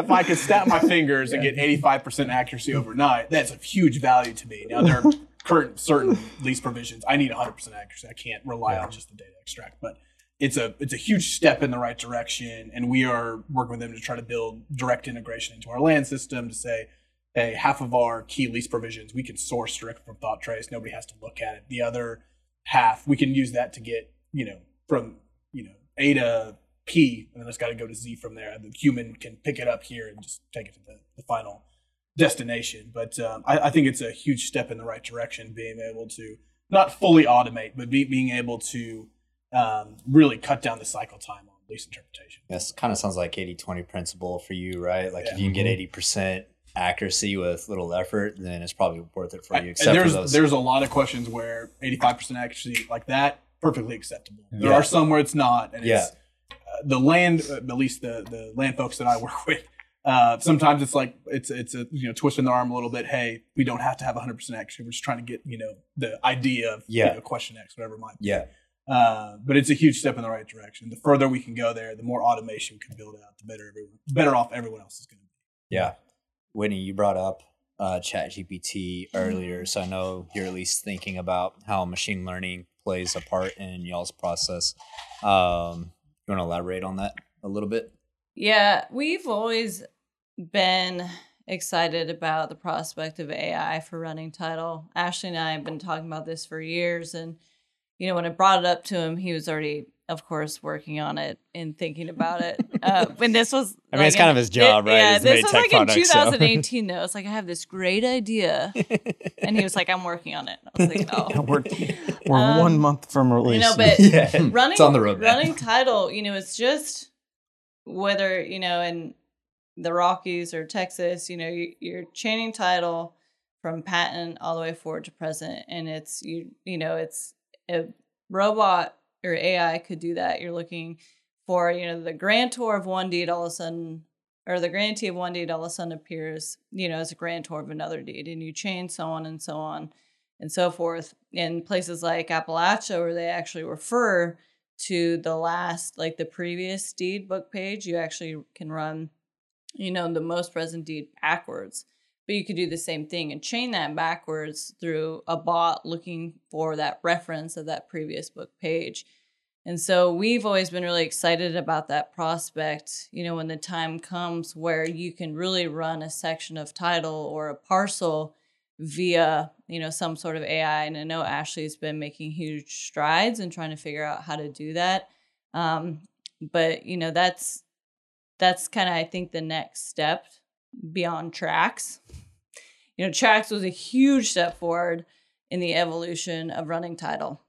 if I could snap my fingers and get 85% accuracy overnight, that's of huge value to me. Now, there are current certain lease provisions. I need 100% accuracy. I can't rely on just the data extract, but it's a it's a huge step in the right direction. And we are working with them to try to build direct integration into our land system to say, hey, half of our key lease provisions we can source direct from ThoughtTrace. Nobody has to look at it. The other half we can use that to get you know from you know A to P, and then it's got to go to Z from there. The human can pick it up here and just take it to the, the final destination. But um, I, I think it's a huge step in the right direction, being able to not fully automate, but be, being able to um, really cut down the cycle time on lease interpretation. This kind of sounds like 80-20 principle for you, right? Like if you can get eighty percent accuracy with little effort, then it's probably worth it for you. And Except for there's those, there's a lot of questions where 85% accuracy like that perfectly acceptable. There Yeah. are some where it's not, and Yeah. it's uh, the land, uh, at least the the land folks that I work with. Uh, sometimes it's like it's it's a you know twisting the arm a little bit. Hey, we don't have to have 100% accuracy. We're just trying to get you know the idea of Yeah. you know, question X, whatever it might be. yeah, Uh, but it's a huge step in the right direction. The further we can go there, the more automation we can build out, the better everyone, better off everyone else is going to be. yeah. Whitney, you brought up uh, ChatGPT earlier, so I know you're at least thinking about how machine learning plays a part in y'all's process. Um, you want to elaborate on that a little bit? Yeah, we've always been excited about the prospect of AI for running title. Ashley and I have been talking about this for years. And, you know, when I brought it up to him, he was already, of course, working on it and thinking about it. Uh, when this was, I mean, it's like, kind in- of his job, right, Yeah, is to this make was tech like in products, so. 2018, though. It's like, I have this great idea. and he was like, I'm working on it. I was like, oh. We're, we're Um, one month from release. You know, but Yeah, running it's on the roadmap. running title, you know, it's just whether you know in the Rockies or Texas, you know, you, you're chaining title from patent all the way forward to present, and it's you you know it's a robot or AI could do that. You're looking for you know the grantor of one deed all of a sudden. Or the grantee of one deed all of a sudden appears, you know, as a grantor of another deed, and you chain so on and so on and so forth in places like Appalachia, where they actually refer to the last, like the previous deed book page, you actually can run, you know, the most present deed backwards. But you could do the same thing and chain that backwards through a bot looking for that reference of that previous book page. And so we've always been really excited about that prospect, you know, when the time comes where you can really run a section of title or a parcel via you know some sort of AI. And I know Ashley's been making huge strides in trying to figure out how to do that. Um, but you know that's that's kind of I think the next step beyond Trax. You know, Trax was a huge step forward in the evolution of running title.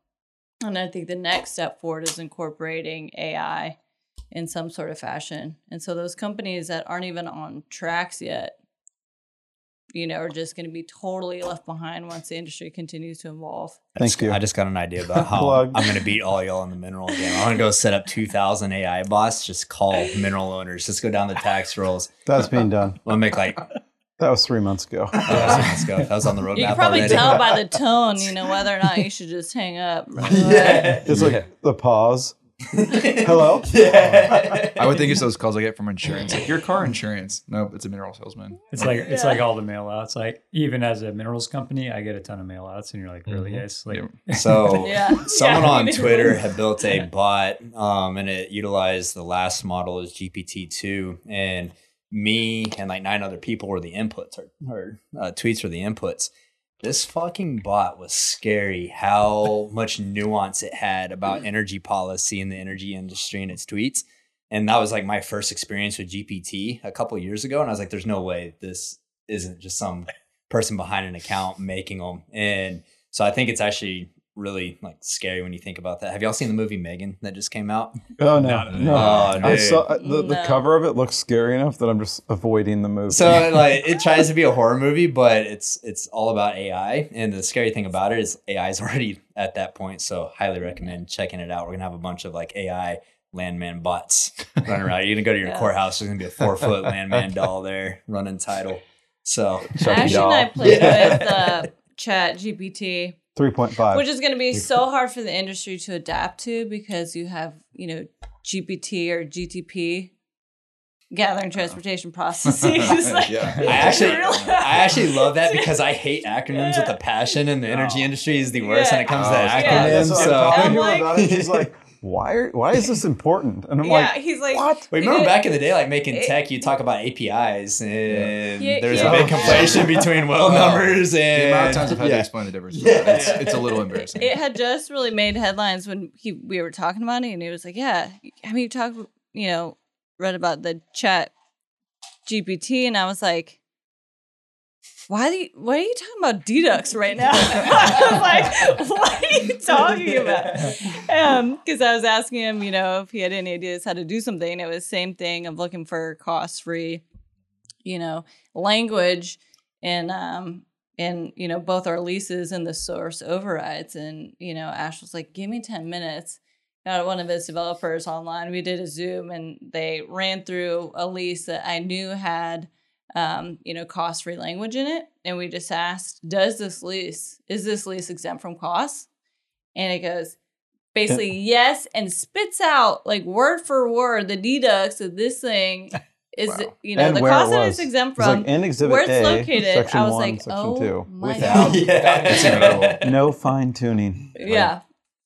And I think the next step forward is incorporating AI in some sort of fashion. And so those companies that aren't even on Trax yet, you know, are just going to be totally left behind once the industry continues to evolve. Thank you. I just got an idea about how I'm going to beat all y'all in the mineral game. I'm going to go set up 2,000 AI bots. Just call mineral owners. Just go down the tax rolls. That's being done. We'll make like, That was three months ago. let's go. That was on the roadmap You can probably already. tell by the tone, you know, whether or not you should just hang up. Yeah, It's like Yeah. the pause Hello? Yeah. I would think it's those calls I get from insurance. Like your car insurance. Nope, it's a mineral salesman. It's like it's like all the mail outs. Like even as a minerals company, I get a ton of mail outs, and you're like, really, guys? Like, So Yeah. someone Yeah, on Twitter had built a bot, um, and it utilized the last model as GPT two, and me and like nine other people were the inputs, or, or uh, tweets were the inputs. This fucking bot was scary. How much nuance it had about mm. energy policy and the energy industry in its tweets, and that was like my first experience with GPT a couple years ago, and I was like, "There's no way this isn't just some person behind an account making them." And so I think it's actually really like scary when you think about that. Have y'all seen the movie M3GAN that just came out? Oh no, No, no, no! no. Oh, I saw uh, the, the cover of it looks scary enough that I'm just avoiding the movie. So like it tries to be a horror movie, but it's it's all about AI. And the scary thing about it is AI is already at that point. So highly recommend checking it out. We're gonna have a bunch of like AI landman bots running around. You're gonna go to your Yeah. courthouse. There's gonna be a four foot landman doll there running title. So Chucky Ashley and. I played Yeah. with uh, ChatGPT, three point five. which is going to be so hard for the industry to adapt to because you have, you know, GPT or GTP, gathering uh-huh. transportation processes. Like, Yeah. I actually, I actually love that because I hate acronyms with a passion, and the energy industry is the worst when it comes to Oh, yeah. acronyms. That's So I'm like- about it. She's like, why? Are, why is this important? And I'm yeah, like, he's like, what? Wait, remember back in the day, like making It- tech, you talk about APIs, and Yeah, there's yeah. a big conflation between well numbers and The amount of times I've had to explain the difference. Yeah. It's, it's a little embarrassing. it had just really made headlines when he we were talking about it, and he was like, "Yeah, I mean, you talked, you know, read about the Chat GPT?" And I was like, "Why do you, what are you talking about deducts right now?" I was like, "What are you talking about?" Um, because I was asking him, you know, if he had any ideas how to do something. And it was the same thing of looking for cost free, you know, language and um and you know both our leases and the source overrides and you know ash was like give me 10 minutes got one of his developers online we did a zoom and they ran through a lease that i knew had um, you know cost free language in it and we just asked does this lease is this lease exempt from costs and it goes basically yes and spits out like word for word the deducts of this thing is Wow. you know And the where it cost that it's exempt It's from like in Exhibit where it's A, located Section i was one, like Section oh two. my Without- God. Yeah. No fine tuning. yeah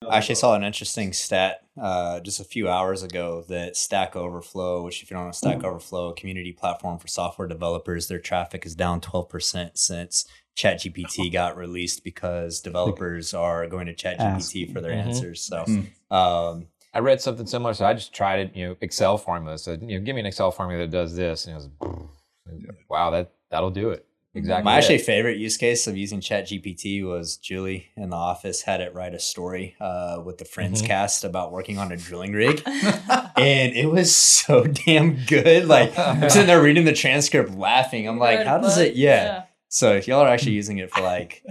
I actually saw an interesting stat uh, just a few hours ago that Stack Overflow, which if you don't know Stack Overflow, a community platform for software developers, their traffic is down 12% since ChatGPT got released because developers are going to ChatGPT for their Mhm. answers. So, Hmm. um, I read something similar, so I just tried it. You know, Excel formula. So you know, give me an Excel formula that does this, and it was, wow, that that'll do it exactly. my it. actually favorite use case of using ChatGPT was Julie in the office had it write a story uh, with the Friends Mhm. cast about working on a drilling rig. and it was so damn good. Like I'm sitting there reading the transcript, laughing. I'm like, how does it? Yeah. So if y'all are actually using it for like,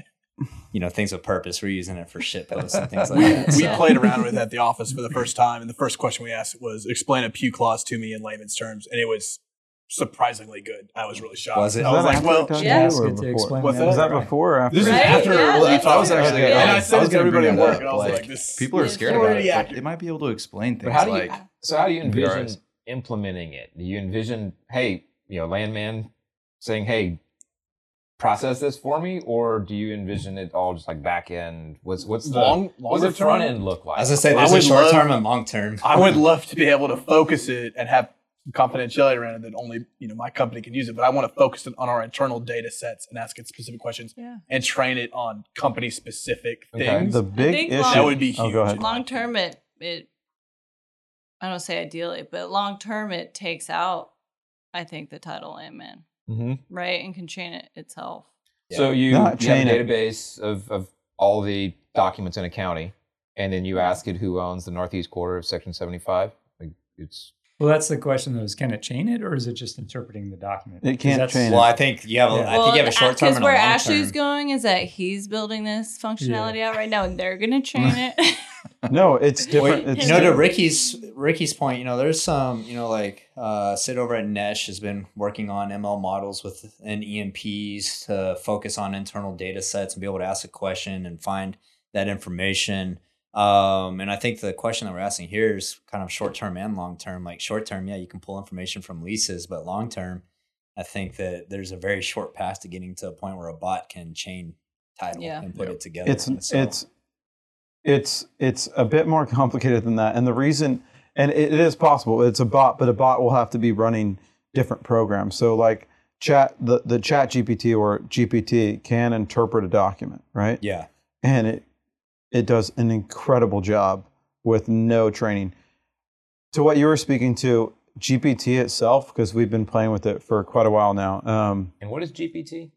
you know, things with purpose, we're using it for shit posts and things like we, that. we played around with it at the office for the first time, and the first question we asked was explain a Pugh clause to me in layman's terms, and it was surprisingly good. I was really shocked. Was it? I was like, well, Yeah. Ask or it to before? explain What's that. that? Was that before or after? this is Right? after. Yeah, well, that's I was actually, yeah. and I I said was to gonna everybody bring at that work, up, and I was like, like, this. People are scared about it. but accurate. They might be able to explain things But how do you? like So how do you envision VRs. implementing it? Do you envision, hey, you know, landman saying, hey, process this for me, or do you envision it all just like back end? What's what's the Long- what's longer the front term? end look like? As I was gonna say there's a short love- term and long term. I would love to be able to focus it and have confidentiality around it that only you know my company can use it. But I want to focus it on our internal data sets and ask it specific questions Yeah. and train it on company specific Okay. things. The big think issue. long- that would be huge. Oh, go ahead. long term it it I don't say ideally, but long term it takes out I think the title landman, hmm right? And can chain it itself. So you, Not you have a chain it. database of, of all the documents in a county, and then you ask it who owns the northeast quarter of Section 75. Like it's Well, that's the question though: is can it chain it, or is it just interpreting the document? It 'Cause can't that's- chain Well, I think you have. A, Yeah. I think you have a short term Because a where Ashley's going is that he's building this functionality out right now, and they're gonna chain it. No, it's different. Well, it's you know, to. Ricky's Ricky's point, you know, there's some, you know, like uh, Sid over at Nesh has been working on ML models with an E&Ps to focus on internal data sets and be able to ask a question and find that information. Um, and I think the question that we're asking here is kind of short term and long term. Like short term, yeah, you can pull information from leases, but long term, I think that there's a very short path to getting to a point where a bot can chain title Yeah. and put it together. it's so- it's it's it's a bit more complicated than that and the reason and it, it is possible it's a bot but a bot will have to be running different programs so like chat the, the chat gpt or gpt can interpret a document right yeah. and it it does an incredible job with no training to what you were speaking to gpt itself because we've been playing with it for quite a while now um, And what is GPT?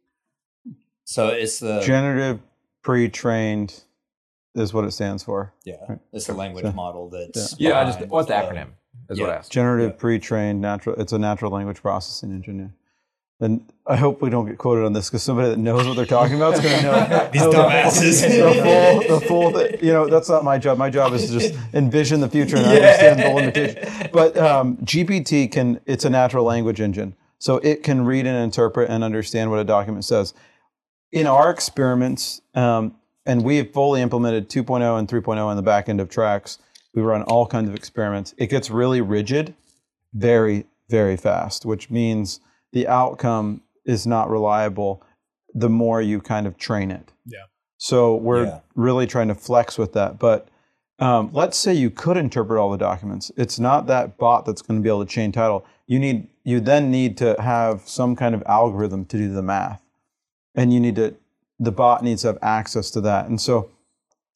So it's the generative pre-trained is what it stands for yeah, Right. it's the language So- model that's Yeah, I just what's the the- acronym? Is what I asked. generative Yeah. pre-trained natural it's a natural language processing engine yeah. And i hope we don't get quoted on this because somebody that knows what they're talking about is going to know These know the- dumbasses. the full, the full you know that's not my job. My job is to just envision the future and understand the limitation. But um, gpt can it's a natural language engine so it can read and interpret and understand what a document says. In our experiments um, and we have fully implemented 2.0 and 3.0 on the back end of Trax. We run all kinds of experiments. It gets really rigid very very fast which means the outcome is not reliable the more you kind of train it Yeah. so we're Yeah. really trying to flex with that but um, let's say you could interpret all the documents it's not that bot that's going to be able to chain title you need you then need to have some kind of algorithm to do the math and you need to the bot needs to have access to that and so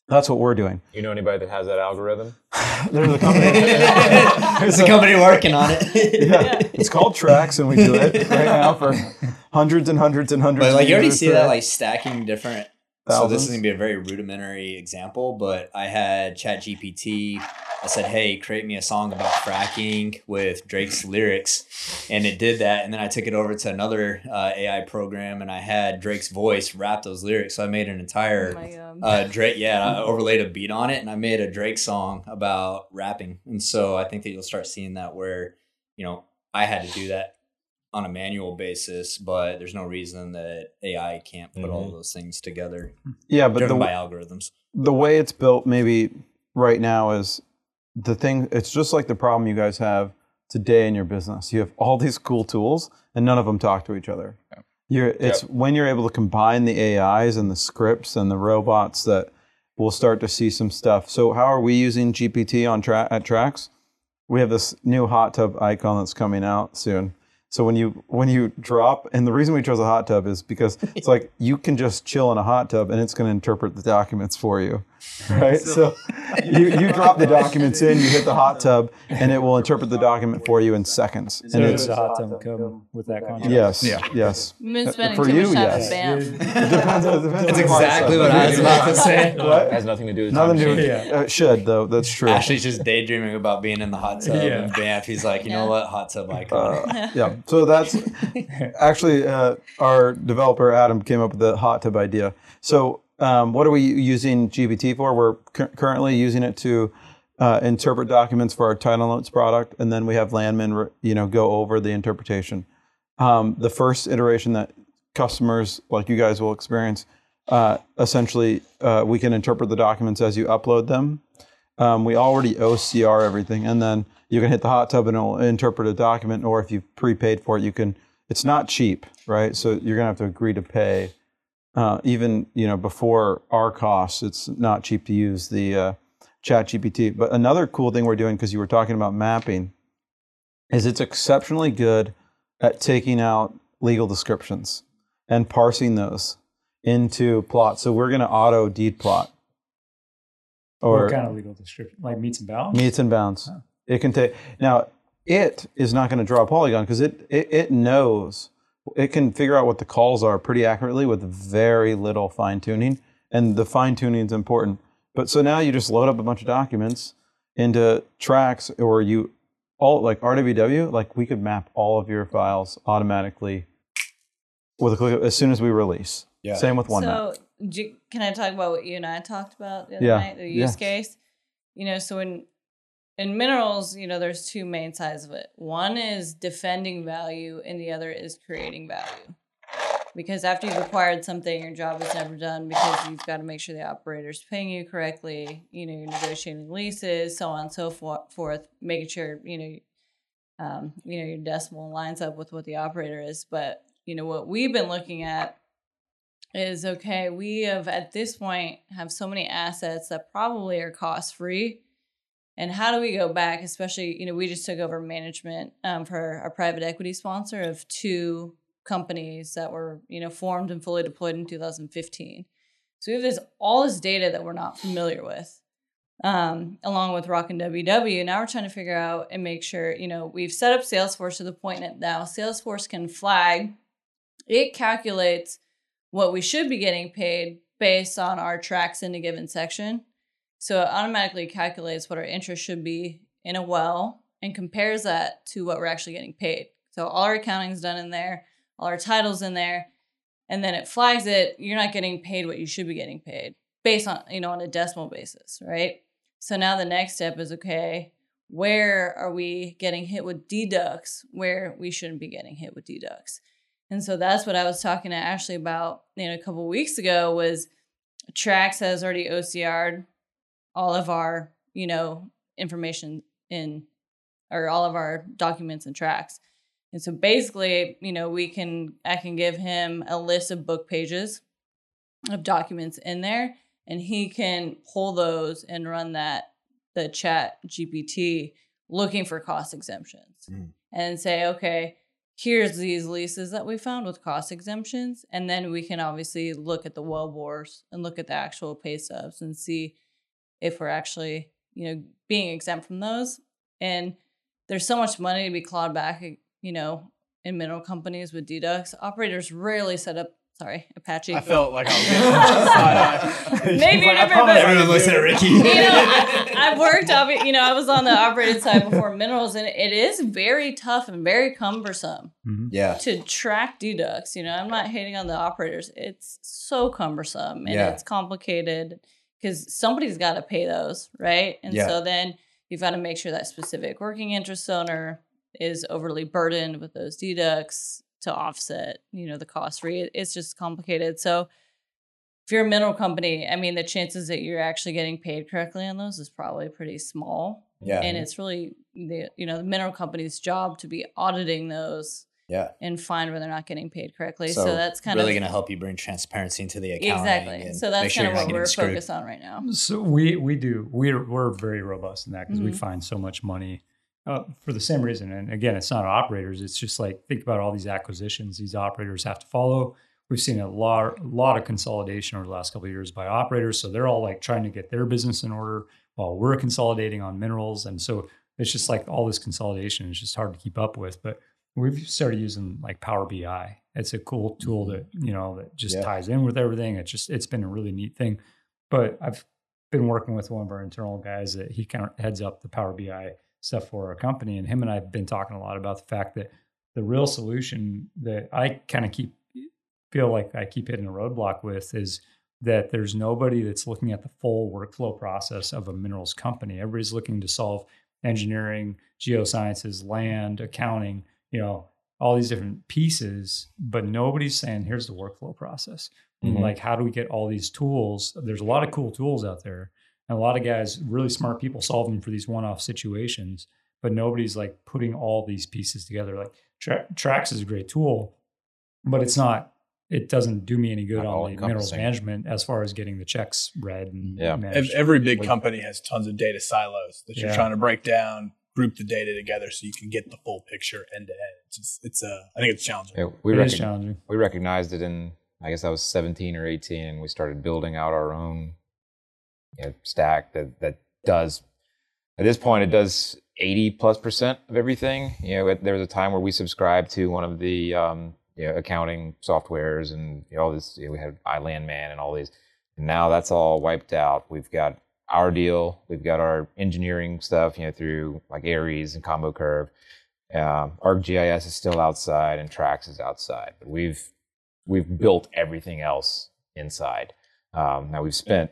that's what we're doing You know anybody that has that algorithm? there's a company There's a company working on it. yeah, it's called Trax and we do it right now for hundreds and hundreds and hundreds But of like you already see for that like stacking different. So this is gonna be a very rudimentary example, but I had ChatGPT. I said, "Hey, create me a song about fracking with Drake's lyrics," and it did that. And then I took it over to another uh, AI program, and I had Drake's voice rap those lyrics. So I made an Oh entire my God. uh, Drake. Yeah, I overlaid a beat on it, and I made a Drake song about rapping. And so I think that you'll start seeing that where you know I had to do that on a manual basis, but there's no reason that AI can't put all Mhm. those things together, yeah but driven the, by algorithms. the way it's built maybe right now is the thing it's just like the problem you guys have today in your business. You have all these cool tools and none of them talk to each other. You're it's when you're able to combine the ais and the scripts and the robots that we'll start to see some stuff. So how are we using gpt on tra- at Trax we have this new hot tub icon that's coming out soon so when you when you drop and the reason we chose a hot tub is because it's like you can just chill in a hot tub and it's going to interpret the documents for you right so you, you drop the documents in you hit the hot tub and it will interpret the document for you in seconds So and does it's the hot tub come with that contract? yes Yeah. yes spending for too you, much time yes. it depends, it depends That's on exactly what I was about to say. what has nothing to do with nothing to do with. Yeah. uh, it should though that's true Ashley's just daydreaming about being in the hot tub, Yeah. and bam, he's like, you know Yeah. what, hot tub icon. Uh, yeah. So that's actually uh, our developer Adam came up with the hot tub idea. So um, what are we using GPT for? We're cu- currently using it to uh, interpret documents for our title notes product, and then we have Landman, you know, go over the interpretation. Um, the first iteration that customers like you guys will experience, uh, essentially, uh, we can interpret the documents as you upload them. Um, we already OCR everything, and then you can hit the hot tub and it'll interpret a document. Or if you've prepaid for it, you can. It's not cheap, right? So you're gonna have to agree to pay. Uh, even you know before our costs, it's not cheap to use the uh, ChatGPT. But another cool thing we're doing because you were talking about mapping is it's exceptionally good at taking out legal descriptions and parsing those into plots. So we're gonna auto deed plot or what kind of legal description? Like meets and bounds? meets and bounds. It can take now. It is not going to draw a polygon because it, it it knows it can figure out what the calls are pretty accurately with very little fine tuning, and the fine tuning is important. But so now you just load up a bunch of documents into Trax, or you all like RWW. Like we could map all of your files automatically with a click as soon as we release. Yeah. Same with OneMap. So, can I talk about what you and I talked about the other Yeah, night, the use yeah. case? You know, so in in minerals, you know, there's two main sides of it. One is defending value, and the other is creating value. because after you've acquired something, your job is never done because you've got to make sure the operator's paying you correctly. You know, you're negotiating leases, so on and so forth, making sure you know, um, you know, your decimal lines up with what the operator is. But you know, what we've been looking at is okay. We have at this point have so many assets that probably are cost free. And how do we go back? Especially, you know, we just took over management um, for a private equity sponsor of two companies that were you know formed and fully deployed in 2015 so we have this all this data that we're not familiar with um, along with rock and ww now we're trying to figure out and make sure you know we've set up salesforce to the point that now salesforce can flag it calculates what we should be getting paid based on our tracks in a given section so it automatically calculates what our interest should be in a well and compares that to what we're actually getting paid so all our accounting is done in there all our titles in there, and then it flags it, you're not getting paid what you should be getting paid based on, you know, on a decimal basis, right? So now the next step is okay, where are we getting hit with deducts where we shouldn't be getting hit with deducts? And so that's what I was talking to Ashley about, you know, a couple weeks ago was Trax has already OCR'd all of our, you know, information in or all of our documents and Trax. And so basically, you know, we can I can give him a list of book pages of documents in there and he can pull those and run that the chat GPT looking for cost exemptions mm. and say, okay, here's these leases that we found with cost exemptions. And then we can obviously look at the well bores and look at the actual pay stubs and see if we're actually, you know, being exempt from those. And there's so much money to be clawed back you know, in mineral companies with deducts, operators rarely set up. Sorry, Apache. I felt like I was maybe like, different, but Everyone listen to Ricky. you know, I, I've worked. You know, I was on the operated side before minerals, and it is very tough and very cumbersome. Mm-hmm. Yeah. To track deducts, you know, I'm not hating on the operators. It's so cumbersome and Yeah. it's complicated because somebody's got to pay those, right? And Yeah. so then you've got to make sure that specific working interest owner is overly burdened with those deducts to offset, you know, the cost. It's just complicated. So if you're a mineral company, I mean, the chances that you're actually getting paid correctly on those is probably pretty small. Yeah. And it's really the you know the mineral company's job to be auditing those yeah. and find where they're not getting paid correctly. So, So that's kind really of really going to help you bring transparency into the account. exactly. So that's sure kind of what we're screwed. focused on right now. So we we do we're we're very robust in that because we Mhm. find so much money uh, for the same reason. And again, it's not operators. It's just like think about all these acquisitions these operators have to follow. We've seen a lot lot of consolidation over the last couple of years by operators. So they're all like trying to get their business in order while we're consolidating on minerals. And so it's just like all this consolidation is just hard to keep up with. But we've started using like Power BI. It's a cool tool mm-hmm. that you know that just Yeah. ties in with everything. It's just it's been a really neat thing. But I've been working with one of our internal guys that he kind of heads up the Power BI stuff for our company, and him and I've been talking a lot about the fact that the real solution that I kind of keep feel like I keep hitting a roadblock with is that there's nobody that's looking at the full workflow process of a minerals company. Everybody's looking to solve engineering, geosciences, land, accounting, you know, all these different pieces, but nobody's saying, here's the workflow process. And Mhm. like, how do we get all these tools? There's a lot of cool tools out there. And a lot of guys, really smart people, solve them for these one-off situations, but nobody's like putting all these pieces together. Like Tra- Trax is a great tool, but it's not. It doesn't do me any good Not on the minerals management as far as getting the checks read and Yeah. Managed. Every big company has tons of data silos that you're Yeah. trying to break down, group the data together so you can get the full picture end to end. It's just, it's uh, I think it's challenging. Yeah, we It is recog- challenging. we recognized it in I guess I was 17 or 18, and we started building out our own you know, stack that that does. At this point, it does 80 plus percent of everything. You know, there was a time where we subscribed to one of the um, you know, accounting softwares, and you know, all this. You know, we had iLandman and all these. And now that's all wiped out. We've got our deal. We've got our engineering stuff. You know, through like Aries and ComboCurve. Um, ArcGIS is still outside, and Trax is outside. But we've we've built everything else inside. Um, now we've spent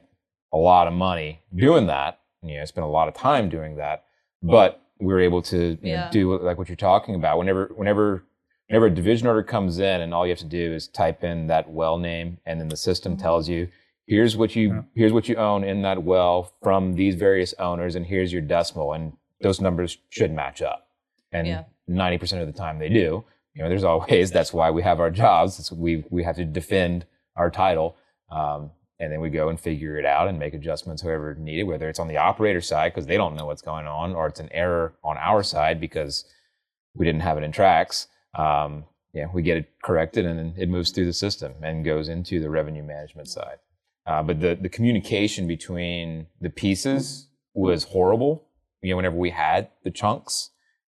a lot of money doing that. You know, spent a lot of time doing that, but we were able to you know, do like what you're talking about. Whenever, whenever whenever a division order comes in and all you have to do is type in that well name and then the system tells you here's what you Yeah. here's what you own in that well from these various owners and here's your decimal and those numbers should match up. And Yeah. 90% of the time they do. You know there's always that's why we have our jobs. It's, we we have to defend our title um, and then we go and figure it out and make adjustments however needed whether it's on the operator side because they don't know what's going on or it's an error on our side because we didn't have it in Trax. Um, yeah we get it corrected and then it moves through the system and goes into the revenue management side uh, but the, the communication between the pieces was horrible. You know whenever we had the chunks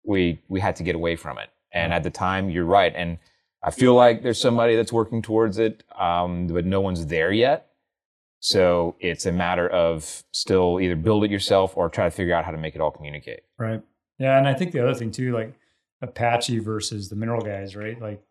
we we had to get away from it. And at the time you're right. And i feel like there's somebody that's working towards it um, but no one's there yet. So it's a matter of still either build it yourself or try to figure out how to make it all communicate. Right. Yeah, and I think the other thing too, like Apache versus the mineral guys, right? Like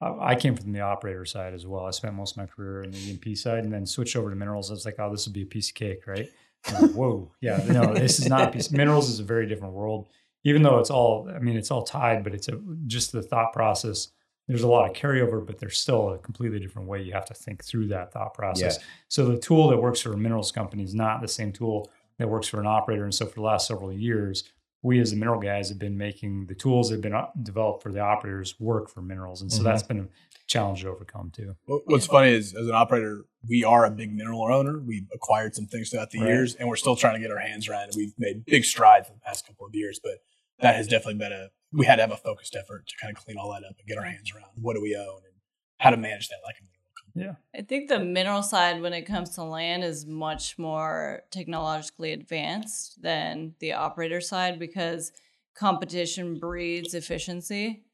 I came from the operator side as well. I spent most of my career in the E&P side, and then switched over to minerals. I was like, oh, this would be a piece of cake, right? Like, Whoa, yeah, no, this is not a piece. Minerals is a very different world. Even though it's all, I mean, it's all tied, but it's a, just the thought process. There's a lot of carryover, but there's still a completely different way you have to think through that thought process. So the tool that works for a minerals company is not the same tool that works for an operator. And so for the last several years, we as the mineral guys have been making the tools that have been uh, developed for the operators work for minerals. And so Mhm. that's been a challenge to overcome too. What- What's funny is, as an operator, we are a big mineral owner. We've acquired some things throughout the Right. years, and we're still trying to get our hands around it. We've made big strides in the past couple of years, but that has definitely been a. We had to have a focused effort to kind of clean all that up and get our hands around what do we own and how to manage that like a mineral company. I think the mineral side, when it comes to land, is much more technologically advanced than the operator side because competition breeds efficiency.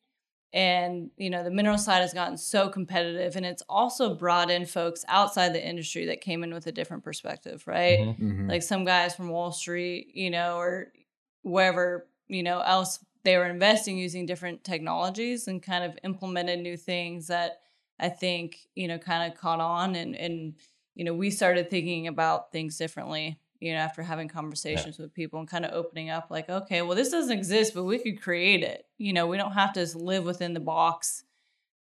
And, you know, the mineral side has gotten so competitive and it's also brought in folks outside the industry that came in with a different perspective, right? Mhm. Mhm. like some guys from Wall Street, you know, or wherever, you know, else they were investing using different technologies and kind of implemented new things that I think, you know, kind of caught on and and you know, we started thinking about things differently, you know, after having conversations with people and kind of opening up like, okay, well this doesn't exist, but we could create it. You know, we don't have to just live within the box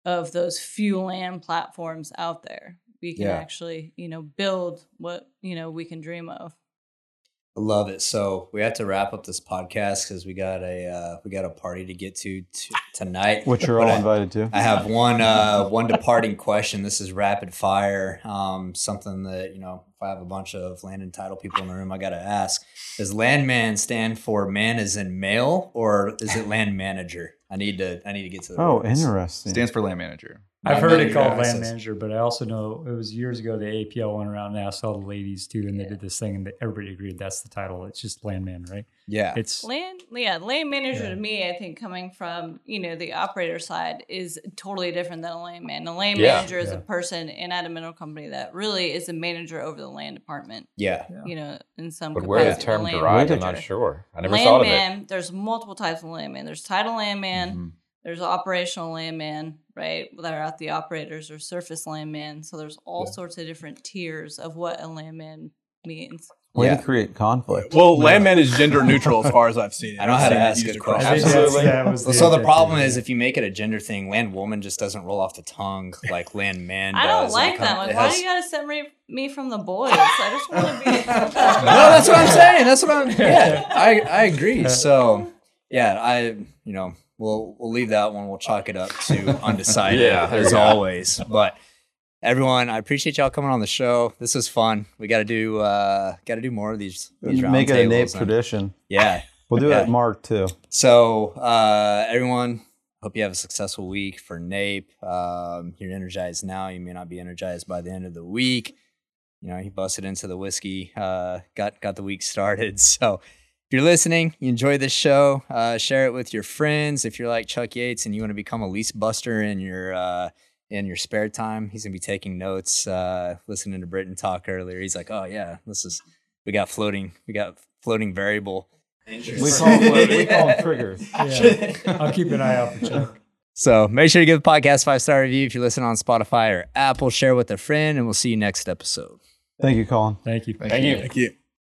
of those few land platforms out there. We can Yeah. actually, you know, build what, you know, we can dream of. Love it. So we have to wrap up this podcast because we got a uh, we got a party to get to t- tonight. Which you're all I- invited to. I have one uh, one departing question. This is rapid fire. Um, something that you know, I have a bunch of land and title people in the room, I got to ask: Does landman stand for man as in male, or is it land manager? I need to I need to get to the Oh, roots. interesting. Stands for land manager. I've Land heard it called access. land manager, but I also know it was years ago the APL went around and asked all the ladies too, and they did this thing, and everybody agreed that's the title. It's just landman, right? Yeah, It's Land, yeah, land manager Yeah. to me, I think coming from you know the operator side is totally different than a land man. A land Yeah. manager is Yeah. a person in at a mineral company that really is a manager over the land department. yeah. You know, in some but where the term land derived i'm not sure i never thought of it Landman, there's multiple types of landman. There's title landman. Mhm. There's operational landman, right? That are at the operators or surface landman. So there's all Yeah. sorts of different tiers of what a landman means. Way Yeah. to create conflict. Well, landman is gender neutral as far as I've seen it. I know how to I've ask seen it good across questions. Absolutely. yeah, it was so the problem is if you make it a gender thing, land woman just doesn't roll off the tongue like land man. I don't does. Like that. become- Like, it why has- do you gotta separate me from the boys? I just want to be. no, that's what I'm saying. That's what I'm. Yeah, I I agree. So yeah, I you know we'll we'll leave that one. We'll chalk it up to undecided Yeah, as you go. always. But everyone, I appreciate y'all coming on the show. This was fun. We got to do uh got to do more of these. these Make it a NAPE tradition. Yeah. We'll do Yeah. it at Mark too. So uh everyone. Hope you have a successful week for NAPE. Um, you're energized now. You may not be energized by the end of the week. You know, he busted into the whiskey, uh, got got the week started. So if you're listening, you enjoy this show, uh, share it with your friends. If you're like Chuck Yates and you want to become a lease buster in your uh, in your spare time, he's gonna be taking notes, uh, listening to Britton talk earlier. He's like, oh yeah, this is we got floating, we got floating variable. We call, we call them triggers. Yeah. I'll keep an eye out for Chuck. So make sure to give the podcast five star review if you listen on Spotify or Apple. Share with a friend, and we'll see you next episode. Thank you, Collin. Thank you. thank you Thank you.